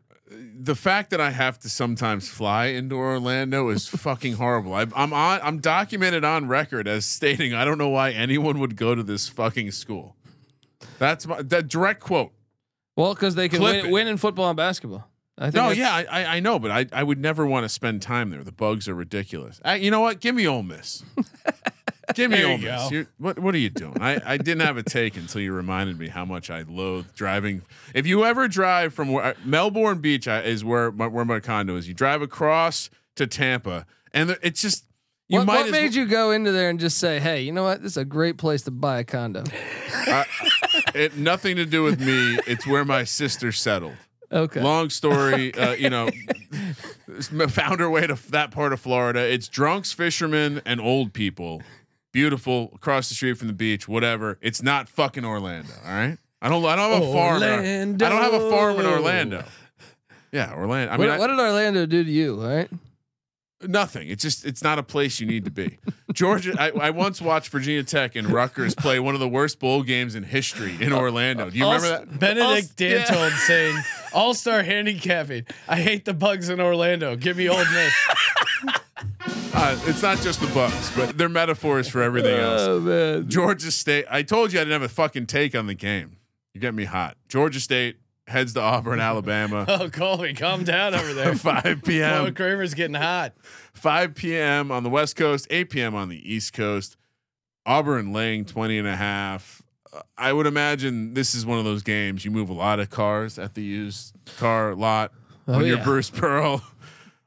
The fact that I have to sometimes fly into Orlando is fucking horrible. I, I'm on. I'm documented on record as stating I don't know why anyone would go to this fucking school. That's my that direct quote. Well, because they can win, win in football and basketball. I think No, yeah, I, I I know, but I, I would never want to spend time there. The bugs are ridiculous. I, you know what? Give me Ole Miss. Give me There you Ole Miss. what what are you doing? I, I didn't have a take until you reminded me how much I loathe driving. If you ever drive from where Melbourne Beach I- is where my, where my condo is, you drive across to Tampa, and there- it's just you what might what made well- you go into there and just say, "Hey, you know what? This is a great place to buy a condo." I- it nothing to do with me. It's where my sister settled. Okay. Long story, uh, you know, found her way to that part of Florida. It's drunks, fishermen, and old people. Beautiful across the street from the beach. Whatever. It's not fucking Orlando. All right. I don't. I don't have a farm. In, I don't have a farm in Orlando. Yeah, Orlando. I mean, what, what did Orlando do to you? Right. Nothing. It's just it's not a place you need to be. Georgia. I, I once watched Virginia Tech and Rutgers play one of the worst bowl games in history in Orlando. Do you remember that? Benedict Us- yeah. Dantold saying, "All Star handicapping. I hate the bugs in Orlando. Give me Old Miss." Uh, it's not just the Bucks, but they're metaphors for everything else. Oh man. Georgia State. I told you I didn't have a fucking take on the game. You get me hot. Georgia State heads to Auburn, Alabama. Oh, Colby, calm down over there. 5 Oh, p.m. Kramer's getting hot. 5 p.m. on the West Coast, 8 p.m. on the East Coast. Auburn laying 20 and a half. Uh, I would imagine this is one of those games you move a lot of cars at the used car lot Oh, when you're. Bruce Pearl.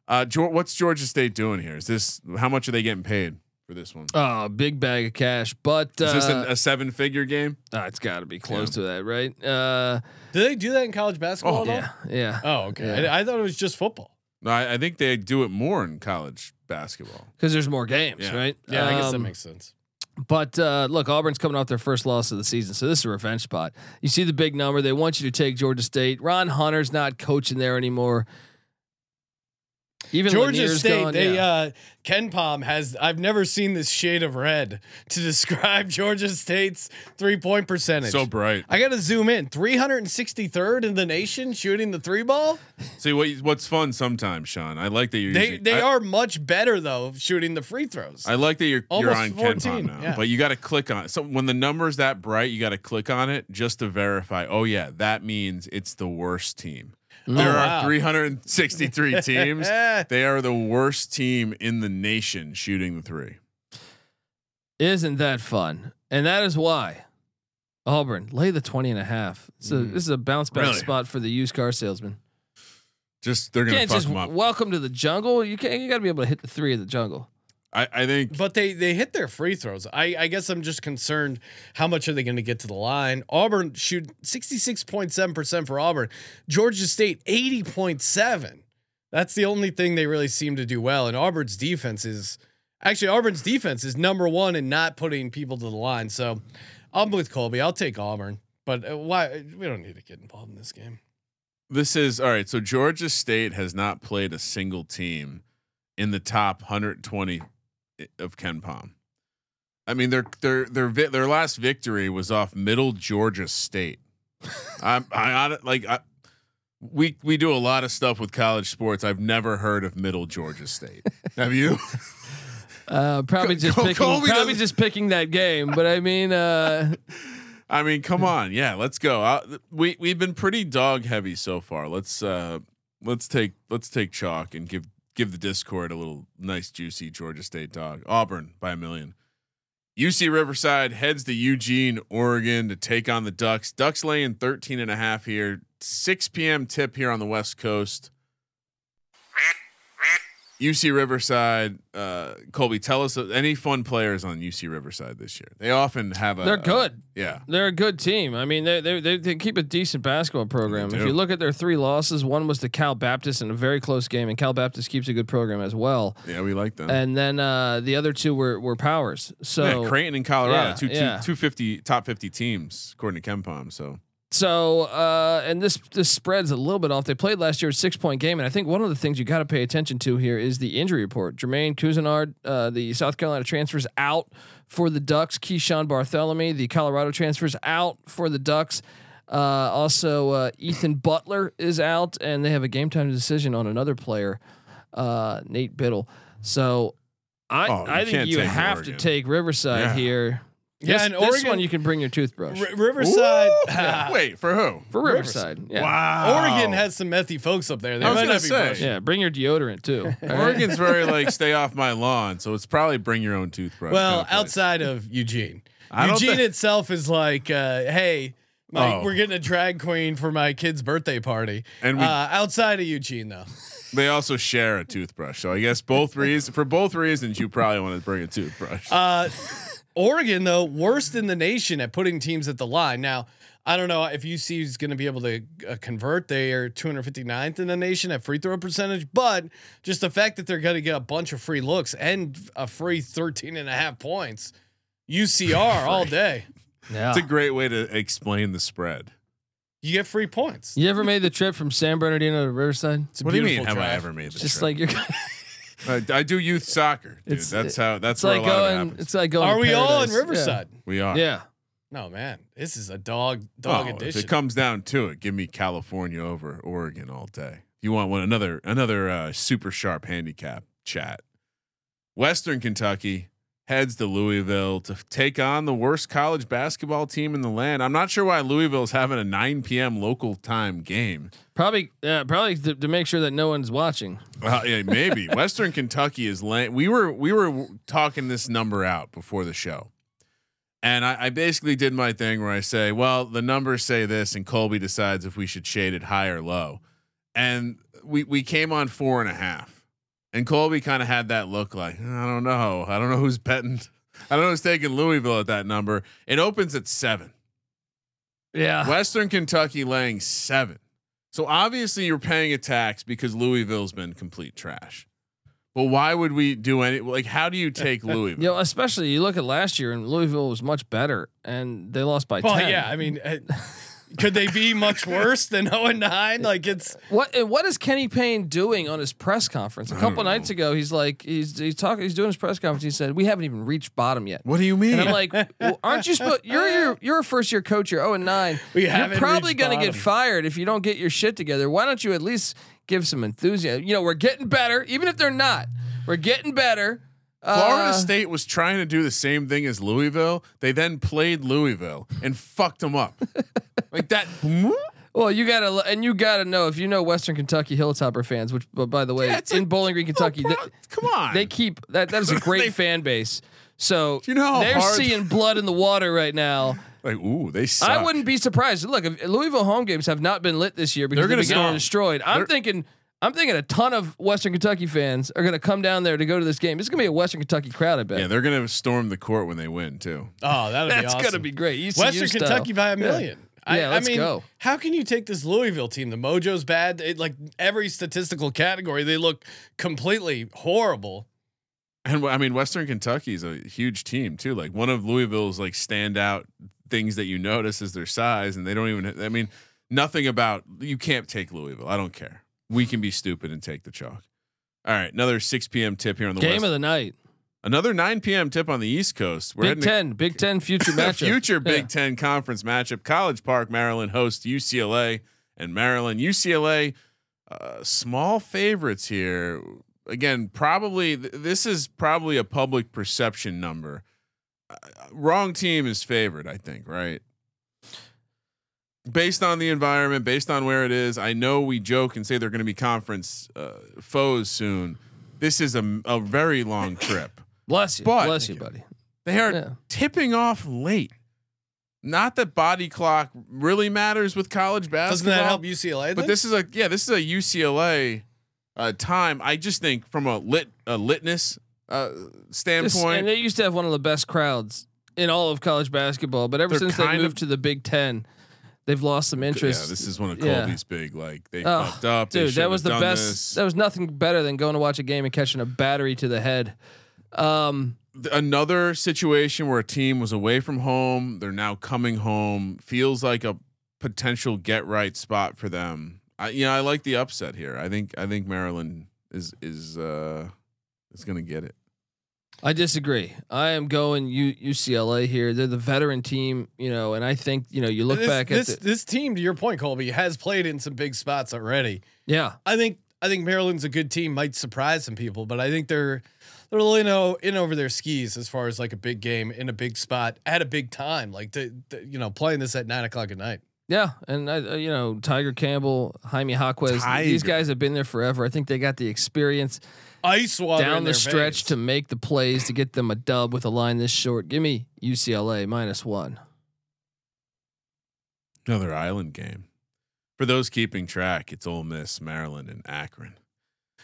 Uh, Geor- what's Georgia State doing here? Is this how much are they getting paid for this one? Oh, big bag of cash, but uh, Is this an, a seven figure game? ah, it's got to be close to that, right? Uh, Do they do that in college basketball? Oh, at all? yeah, yeah. Oh, okay. Yeah. I, I thought it was just football. No, I, I think they do it more in college basketball. Because there's more games, Yeah. right? Yeah, I guess that Um, makes sense. But uh, look, Auburn's coming off their first loss of the season, so this is a revenge spot. You see the big number; they want you to take Georgia State. Ron Hunter's not coaching there anymore. Even Georgia Lanier's State, gone, they yeah. uh KenPom has I've never seen this shade of red to describe Georgia State's three point percentage. So bright. I gotta zoom in. 363rd in the nation shooting the three ball. See what, what's fun sometimes, Sean. I like that you're. They using- they I, are much better though shooting the free throws. I like that you're you're Almost on KenPom now, yeah. but you got to click on it. So when the number's that bright, you got to click on it just to verify. Oh yeah, that means it's the worst team. There Oh, are 363 teams. They are the worst team in the nation shooting the three. Isn't that fun? And that is why Auburn lay the 20 and a half. So Mm. this is a bounce back Really? spot for the used car salesman. Just they're You gonna fuck just them up. welcome to the jungle. You can't. You got to be able to hit the three of the jungle. I, I think But they they hit their free throws. I, I guess I'm just concerned how much are they going to get to the line? Auburn shoot 66.7% for Auburn. Georgia State 80.7. That's the only thing they really seem to do well. And Auburn's defense is actually Auburn's defense is number one in not putting people to the line. So I'm with Colby. I'll take Auburn. But uh, why we don't need to get involved in this game. this is all right. So Georgia State has not played a single team in the top 120 of KenPom. I mean, their their their their last victory was off Middle Georgia State. I'm I on like I, we we do a lot of stuff with college sports. I've never heard of Middle Georgia State. Have you? Uh, probably just Col- picking, Colby probably doesn't- just picking that game. But I mean, uh, I mean, come on, yeah, let's go. Uh, we we've been pretty dog heavy so far. Let's uh let's take let's take chalk and give give the Discord a little nice juicy Georgia State dog. Auburn by a million. UC Riverside heads to Eugene, Oregon to take on the Ducks. Ducks laying 13 and a half here. 6 p.m. tip here on the West Coast. UC Riverside, uh, Colby, tell us uh, any fun players on UC Riverside this year. They often have a. they're good. yeah. They're a good team. I mean, they they they, they keep a decent basketball program. If you look at their three losses, one was to Cal Baptist in a very close game, and Cal Baptist keeps a good program as well. Yeah, we like them. And then uh, the other two were were powers. So yeah, Creighton and Colorado, yeah, two, two, yeah. 250 top 50 teams according to KenPom. So So uh, and this this spreads a little bit off. They played last year a six point game, and I think one of the things you got to pay attention to here is the injury report. Jermaine Couisnard, uh, the South Carolina transfers out for the Ducks. Keeshawn Barthelemy, the Colorado transfers out for the Ducks. Uh, also, uh, Ethan Butler is out, and they have a game time decision on another player, uh, Nate Bittle. So I Oh, I think you have Oregon. to take Riverside Yeah. here. Yeah, this, and this Oregon, one you can bring your toothbrush R- Riverside. Ooh. Wait for who? for Riverside. Yeah. Wow. Oregon has some methy folks up there. They I was might gonna not be say. brushing. Yeah, bring your deodorant too. all right? Oregon's very like stay off my lawn, so it's probably bring your own toothbrush. Well, kind of outside of Eugene, I Eugene thi- itself is like, uh, hey, my, Oh. we're getting a drag queen for my kid's birthday party. And we- uh, outside of Eugene, though, they also share a toothbrush, so I guess both reasons for both reasons you probably want to bring a toothbrush. uh, Oregon though worst in the nation at putting teams at the line. Now, I don't know if UC is going to be able to uh, convert. They are 259th in the nation at free throw percentage, but just the fact that they're going to get a bunch of free looks and a free 13 and a half points, UCR all day. Yeah. it's a great way to explain the spread. You get free points. You ever made the trip from San Bernardino to Riverside? It's a What do you mean? beautiful Have I drive. ever made this? Just trip? like you're. I, I do youth soccer, dude. It's- that's how. That's where like a lot of it going. It's like going. Are to we all in paradise. Riverside? we are. Yeah. yeah. No, man. This is a dog dog Oh, if it comes down to it, give me California over Oregon all day. You want one another another uh, super sharp handicap chat. Western Kentucky heads to Louisville to take on the worst college basketball team in the land. I'm not sure why Louisville's having a 9 p.m. local time game. Probably. Yeah. Probably to, to make sure that no one's watching. Uh, yeah, maybe Western Kentucky is lame. We were we were talking this number out before the show, and I, I basically did my thing where I say, well, the numbers say this, and Colby decides if we should shade it high or low, and we we came on four and a half, and Colby kind of had that look like I don't know, I don't know who's betting, I don't know who's taking Louisville at that number. It opens at seven. Yeah. Western Kentucky laying seven. So obviously you're paying a tax because Louisville's been complete trash. But why would we do any like how do you take Louisville? You know, especially you look at last year and Louisville was much better and they lost by well, 10. yeah. I mean, uh, could they be much worse than 0 and 9? Like it's What and what is Kenny Payne doing on his press conference? A couple nights ago, he's like he's he's talking he's doing his press conference. He said, "We haven't even reached bottom yet." What do you mean? And I'm like, well, "Aren't you supposed? You're you're you're a first year coach. You're 0 and 9. We you're probably gonna get fired if you don't get your shit together. Why don't you at least give some enthusiasm? You know, we're getting better, even if they're not. We're getting better. Florida Uh, State was trying to do the same thing as Louisville. They then played Louisville and fucked them up. like that. Well, you gotta and you gotta know if you know Western Kentucky Hilltopper fans, which, but by the way, Yeah, in like- Bowling Green, Kentucky, No they- come on. they keep that. That is a great They- fan base. So you know they're seeing blood in the water right now. like ooh, they suck. I wouldn't be surprised. Look, if Louisville home games have not been lit this year because They're gonna getting storm. destroyed. I'm They're- thinking. I'm thinking a ton of Western Kentucky fans are going to come down there to go to this game. It's going to be a Western Kentucky crowd, I bet. Yeah, they're gonna storm the court when they win too. oh, that would That's awesome. going to be great. ECU Western style. Kentucky by a million. I, Yeah, let's mean, go. how can you take this Louisville team? The mojo's bad. It, like every statistical category, they look completely horrible. And I mean, Western Kentucky is a huge team too. Like one of Louisville's like standout things that you notice is their size, and they don't even. I mean, nothing about you can't take Louisville. I don't care. We can be stupid and take the chalk. All right, another 6 p.m. tip here on the Game West. of the night. another 9 p.m. tip on the East Coast. We're Big to- Ten. Big Ten future matchup. future Big Yeah. Ten conference matchup. College Park, Maryland hosts UCLA and Maryland. UCLA, uh, small favorites here. Again, probably th- this is probably a public perception number. Uh, wrong team is favored, I think, right? Based on the environment, based on where it is, I know we joke and say they're going to be conference uh, foes soon. This is a, a very long trip. Bless you. But- Bless you, buddy. They are Yeah. tipping off late. Not that body clock really matters with college basketball. Doesn't that help UCLA? But this is a yeah, this is a UCLA uh, time. I just think from a lit a litness uh, Just- standpoint, and they used to have one of the best crowds in all of college basketball, but ever since they moved of- to the Big Ten, they've lost some interest. yeah, this is one of Yeah. Colby's big like they Oh, fucked up. Dude, that was the best. this. That was nothing better than going to watch a game and catching a battery to the head. Um, Another situation where a team was away from home, they're now coming home. Feels like a potential get right spot for them. I, you know, I like the upset here. I think I think Maryland is is uh is gonna get it. I disagree. I am going U- UCLA here. They're the veteran team, you know, and I think you know you look this, back this, at the, this team, to your point, Colby, has played in some big spots already. yeah. I think I think Maryland's a good team. Might surprise some people, but I think they're they're a little know in over their skis as far as like a big game in a big spot at a big time. Like the, the you know playing this at nine o'clock at night. Yeah, and uh, you know Tiger Campbell, Jaime Jaquez, these guys have been there forever. I think they got the experience Ice water down the stretch veins. to make the plays to get them a dub with a line this short. Give me UCLA minus one. Another island game. For those keeping track, it's Ole Miss, Maryland, and Akron.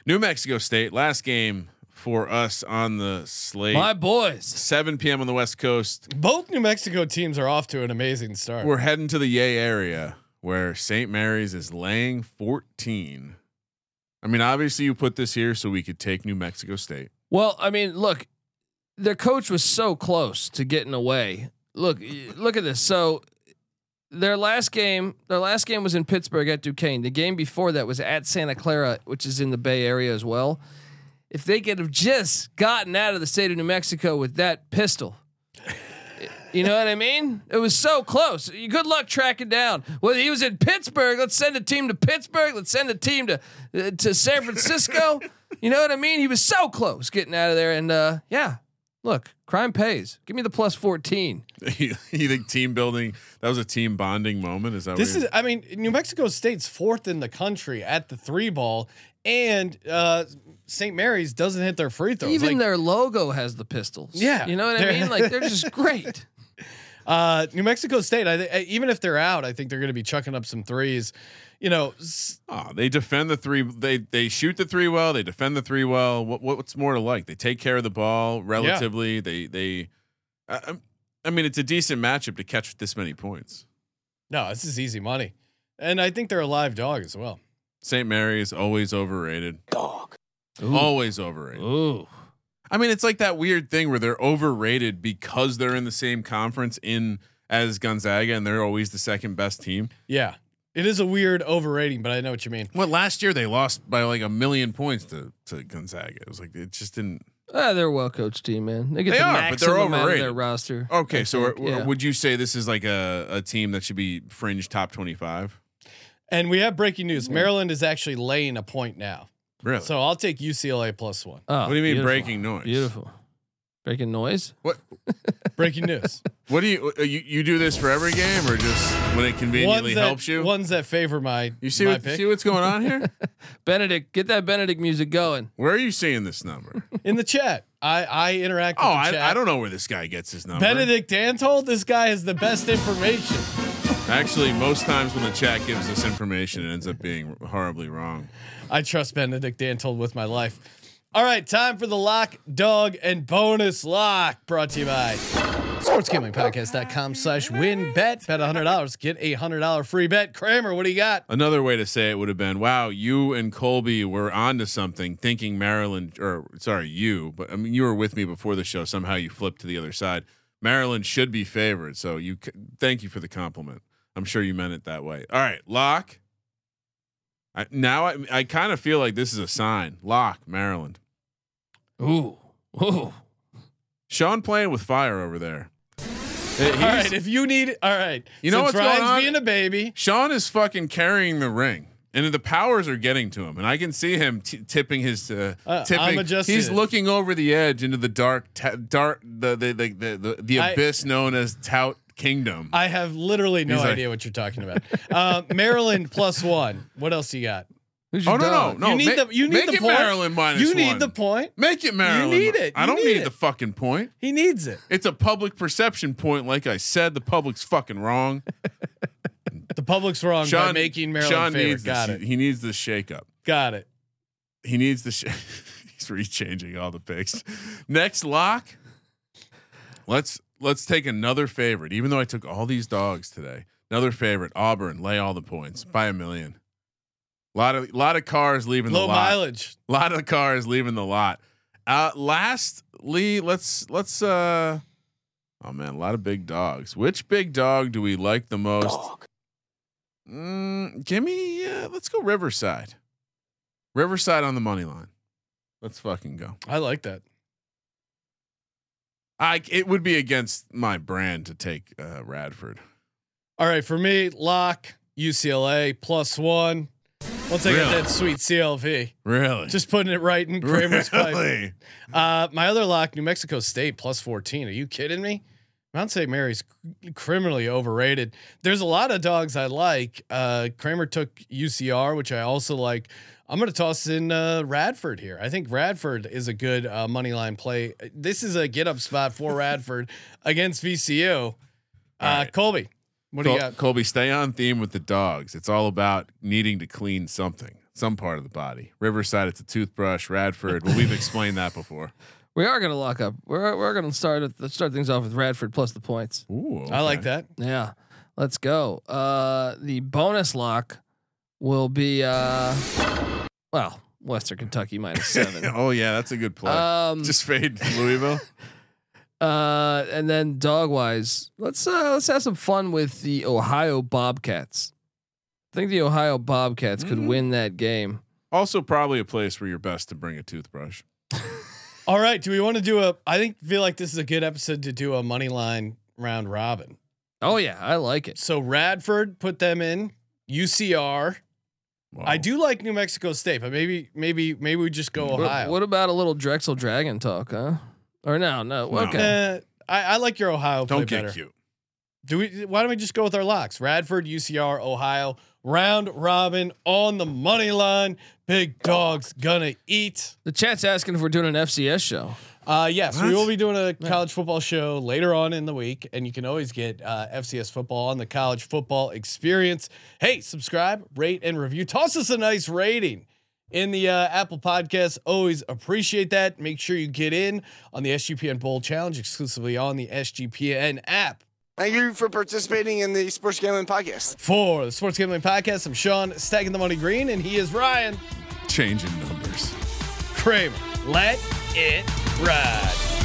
New Mexico State, last game for us on the slate. My boys. 7 p.m. on the West Coast. Both New Mexico teams are off to an amazing start. We're heading to the Yay area where St. Mary's is laying 14. I mean, obviously, you put this here so we could take New Mexico State. Well, I mean, look, their coach was so close to getting away. Look, look at this. So their last game, their last game was in Pittsburgh at Duquesne. The game before that was at Santa Clara, which is in the Bay Area as well. If they could have just gotten out of the state of New Mexico with that pistol, you know what I mean? It was so close. Good luck tracking down. Well, he was in Pittsburgh. Let's send a team to Pittsburgh. Let's send a team to uh, to San Francisco. you know what I mean? He was so close getting out of there. And uh, yeah, look, crime pays. Give me the plus fourteen. you think team building, that was a team bonding moment? Is that This is? I mean, New Mexico State's fourth in the country at the three ball, and uh, St. Mary's doesn't hit their free throws. Even Like, their logo has the pistols. Yeah, you know what I mean? Like they're just great. uh, New Mexico State, I th- even if they're out, I think they're going to be chucking up some threes. You know, s- Oh, they defend the three. They they shoot the three well. They defend the three well. What what's more to like? They take care of the ball relatively. They they. I, I'm- I mean, it's a decent matchup to catch this many points. no, this is easy money, and I think they're a live dog as well. St. Mary's always overrated. Dog. Ooh. Always overrated. Ooh. I mean, it's like that weird thing where they're overrated because they're in the same conference in as Gonzaga, and they're always the second best team. Yeah, it is a weird overrating, but I know what you mean. Well, last year they lost by like a million points to to Gonzaga. It was like it just didn't. Ah, they're a well coached team, man. They get They the are, but they're maximum out of their roster. Okay, I so think. are- Yeah. would you say this is like a, a team that should be fringe top twenty five? And we have breaking news: Maryland is actually laying a point now, Really? so I'll take UCLA plus one. Oh, what do you mean beautiful. breaking noise? Beautiful. Breaking noise. What Breaking news. what do you uh, you you do this for every game or just when it conveniently ones that helps you? ones that favor my you see my what, pick. see what's going on here? Benedict, get that Benedict music going. Where are you seeing this number? in the chat. I I interact. Oh, with the chat. I, I don't know where this guy gets his number. Benedict Dantold, this guy has the best information. Actually, most times when the chat gives us information, it ends up being horribly wrong. I trust Benedict Dantold with my life. All right, time for the lock, dog, and bonus lock brought to you by sportsgamblingpodcast.com slash wynnbet. Bet $100, get a $100 free bet. Kramer, what do you got? Another way to say it would have been, "Wow, you and Colby were onto something, thinking Maryland, or sorry, you, but I mean, you were with me before the show. Somehow you flipped to the other side. Maryland should be favored, so you thank you for the compliment. I'm sure you meant it that way. All right, lock. I, now I, I kind of feel like this is a sign. Lock Maryland. Ooh. Ooh. Sean playing with fire over there. All right, if you need all right. You know what's going on? being a baby. Sean is fucking carrying the ring, and the powers are getting to him, and I can see him t- tipping his uh, Uh, I'm tipping. He's looking over the edge into the dark, ta- dark, the the the the, the, the I- abyss known as Tout Kingdom. I have literally no He's like- idea what you're talking about. Uh, Maryland plus one. What else you got? Who's oh your no dog? no no! you need ma- the you need make the it point. Maryland minus You need one. the point. Make it Maryland. You need it. I You don't need need, it. the fucking point. He needs it. It's a public perception point. Like I said, the public's fucking wrong. The public's wrong by making Maryland Sean favorite. needs Got this. it. He needs this shake up. Got it. He needs the. Sh- he's rechanging all the picks. Next lock. Let's let's take another favorite. Even though I took all these dogs today, another favorite. Auburn lay all the points by a million. lot of lot of cars leaving Low the lot. Low mileage. A lot of cars leaving the lot. Uh, lastly, let's let's. uh Oh man, a lot of big dogs. Which big dog do we like the most? Dog. Mm, give me. Uh, let's go Riverside. Riverside on the money line. Let's fucking go. I like that. I it would be against my brand to take uh, Radford. All right, for me, lock UCLA plus one. Once I get that sweet CLV, Really? just putting it right in Kramer's pipe. really? Uh, my other lock, New Mexico State plus 14. Are you kidding me? Mount St. Mary's criminally overrated. There's a lot of dogs I like. Uh, Kramer took UCR, which I also like. I'm going to toss in uh, Radford here. I think Radford is a good uh, money line play. This is a get up spot for Radford against VCU. Uh, right. Colby, what do you got? Colby, stay on theme with the dogs. It's all about needing to clean something, some part of the body. Riverside, it's a toothbrush. Radford, well, we've explained that before. We are going to lock up. We're we're going to start at- let's start things off with Radford plus the points. Ooh, I like that. Yeah, let's go. Uh, the bonus lock will be uh, well, Western Kentucky minus seven. Oh yeah, that's a good play. um, Just fade Louisville. uh, and then dog wise, let's uh, let's have some fun with the Ohio Bobcats. I think the Ohio Bobcats could Mhm. win that game. Also, probably a place where you're best to bring a toothbrush. All right. Do we want to do a? I think feel like this is a good episode to do a money line round robin. Oh yeah, I like it. So Radford put them in UCR. Wow. I do like New Mexico State, but maybe maybe maybe we just go What, Ohio. what about a little Drexel Dragon talk, huh? Or no, no. No. Okay. Uh, I, I like your Ohio. Don't play get better. cute. Do we? Why don't we just go with our locks? Radford, UCR, Ohio, round robin on the money line. Big dogs gonna eat. The chat's asking if we're doing an FCS show. Uh, yes, we will be doing a college football show later on in the week, and you can always get uh, FCS football on the College Football Experience. Hey, subscribe, rate, and review. Toss us a nice rating in the uh, Apple Podcast. Always appreciate that. Make sure you get in on the SGPN Bowl Challenge exclusively on the SGPN app. Thank you for participating in the Sports Gambling Podcast. For the Sports Gambling Podcast, I'm Sean Stacking the Money Green, and he is Ryan Changing numbers. Kramer. Let it ride.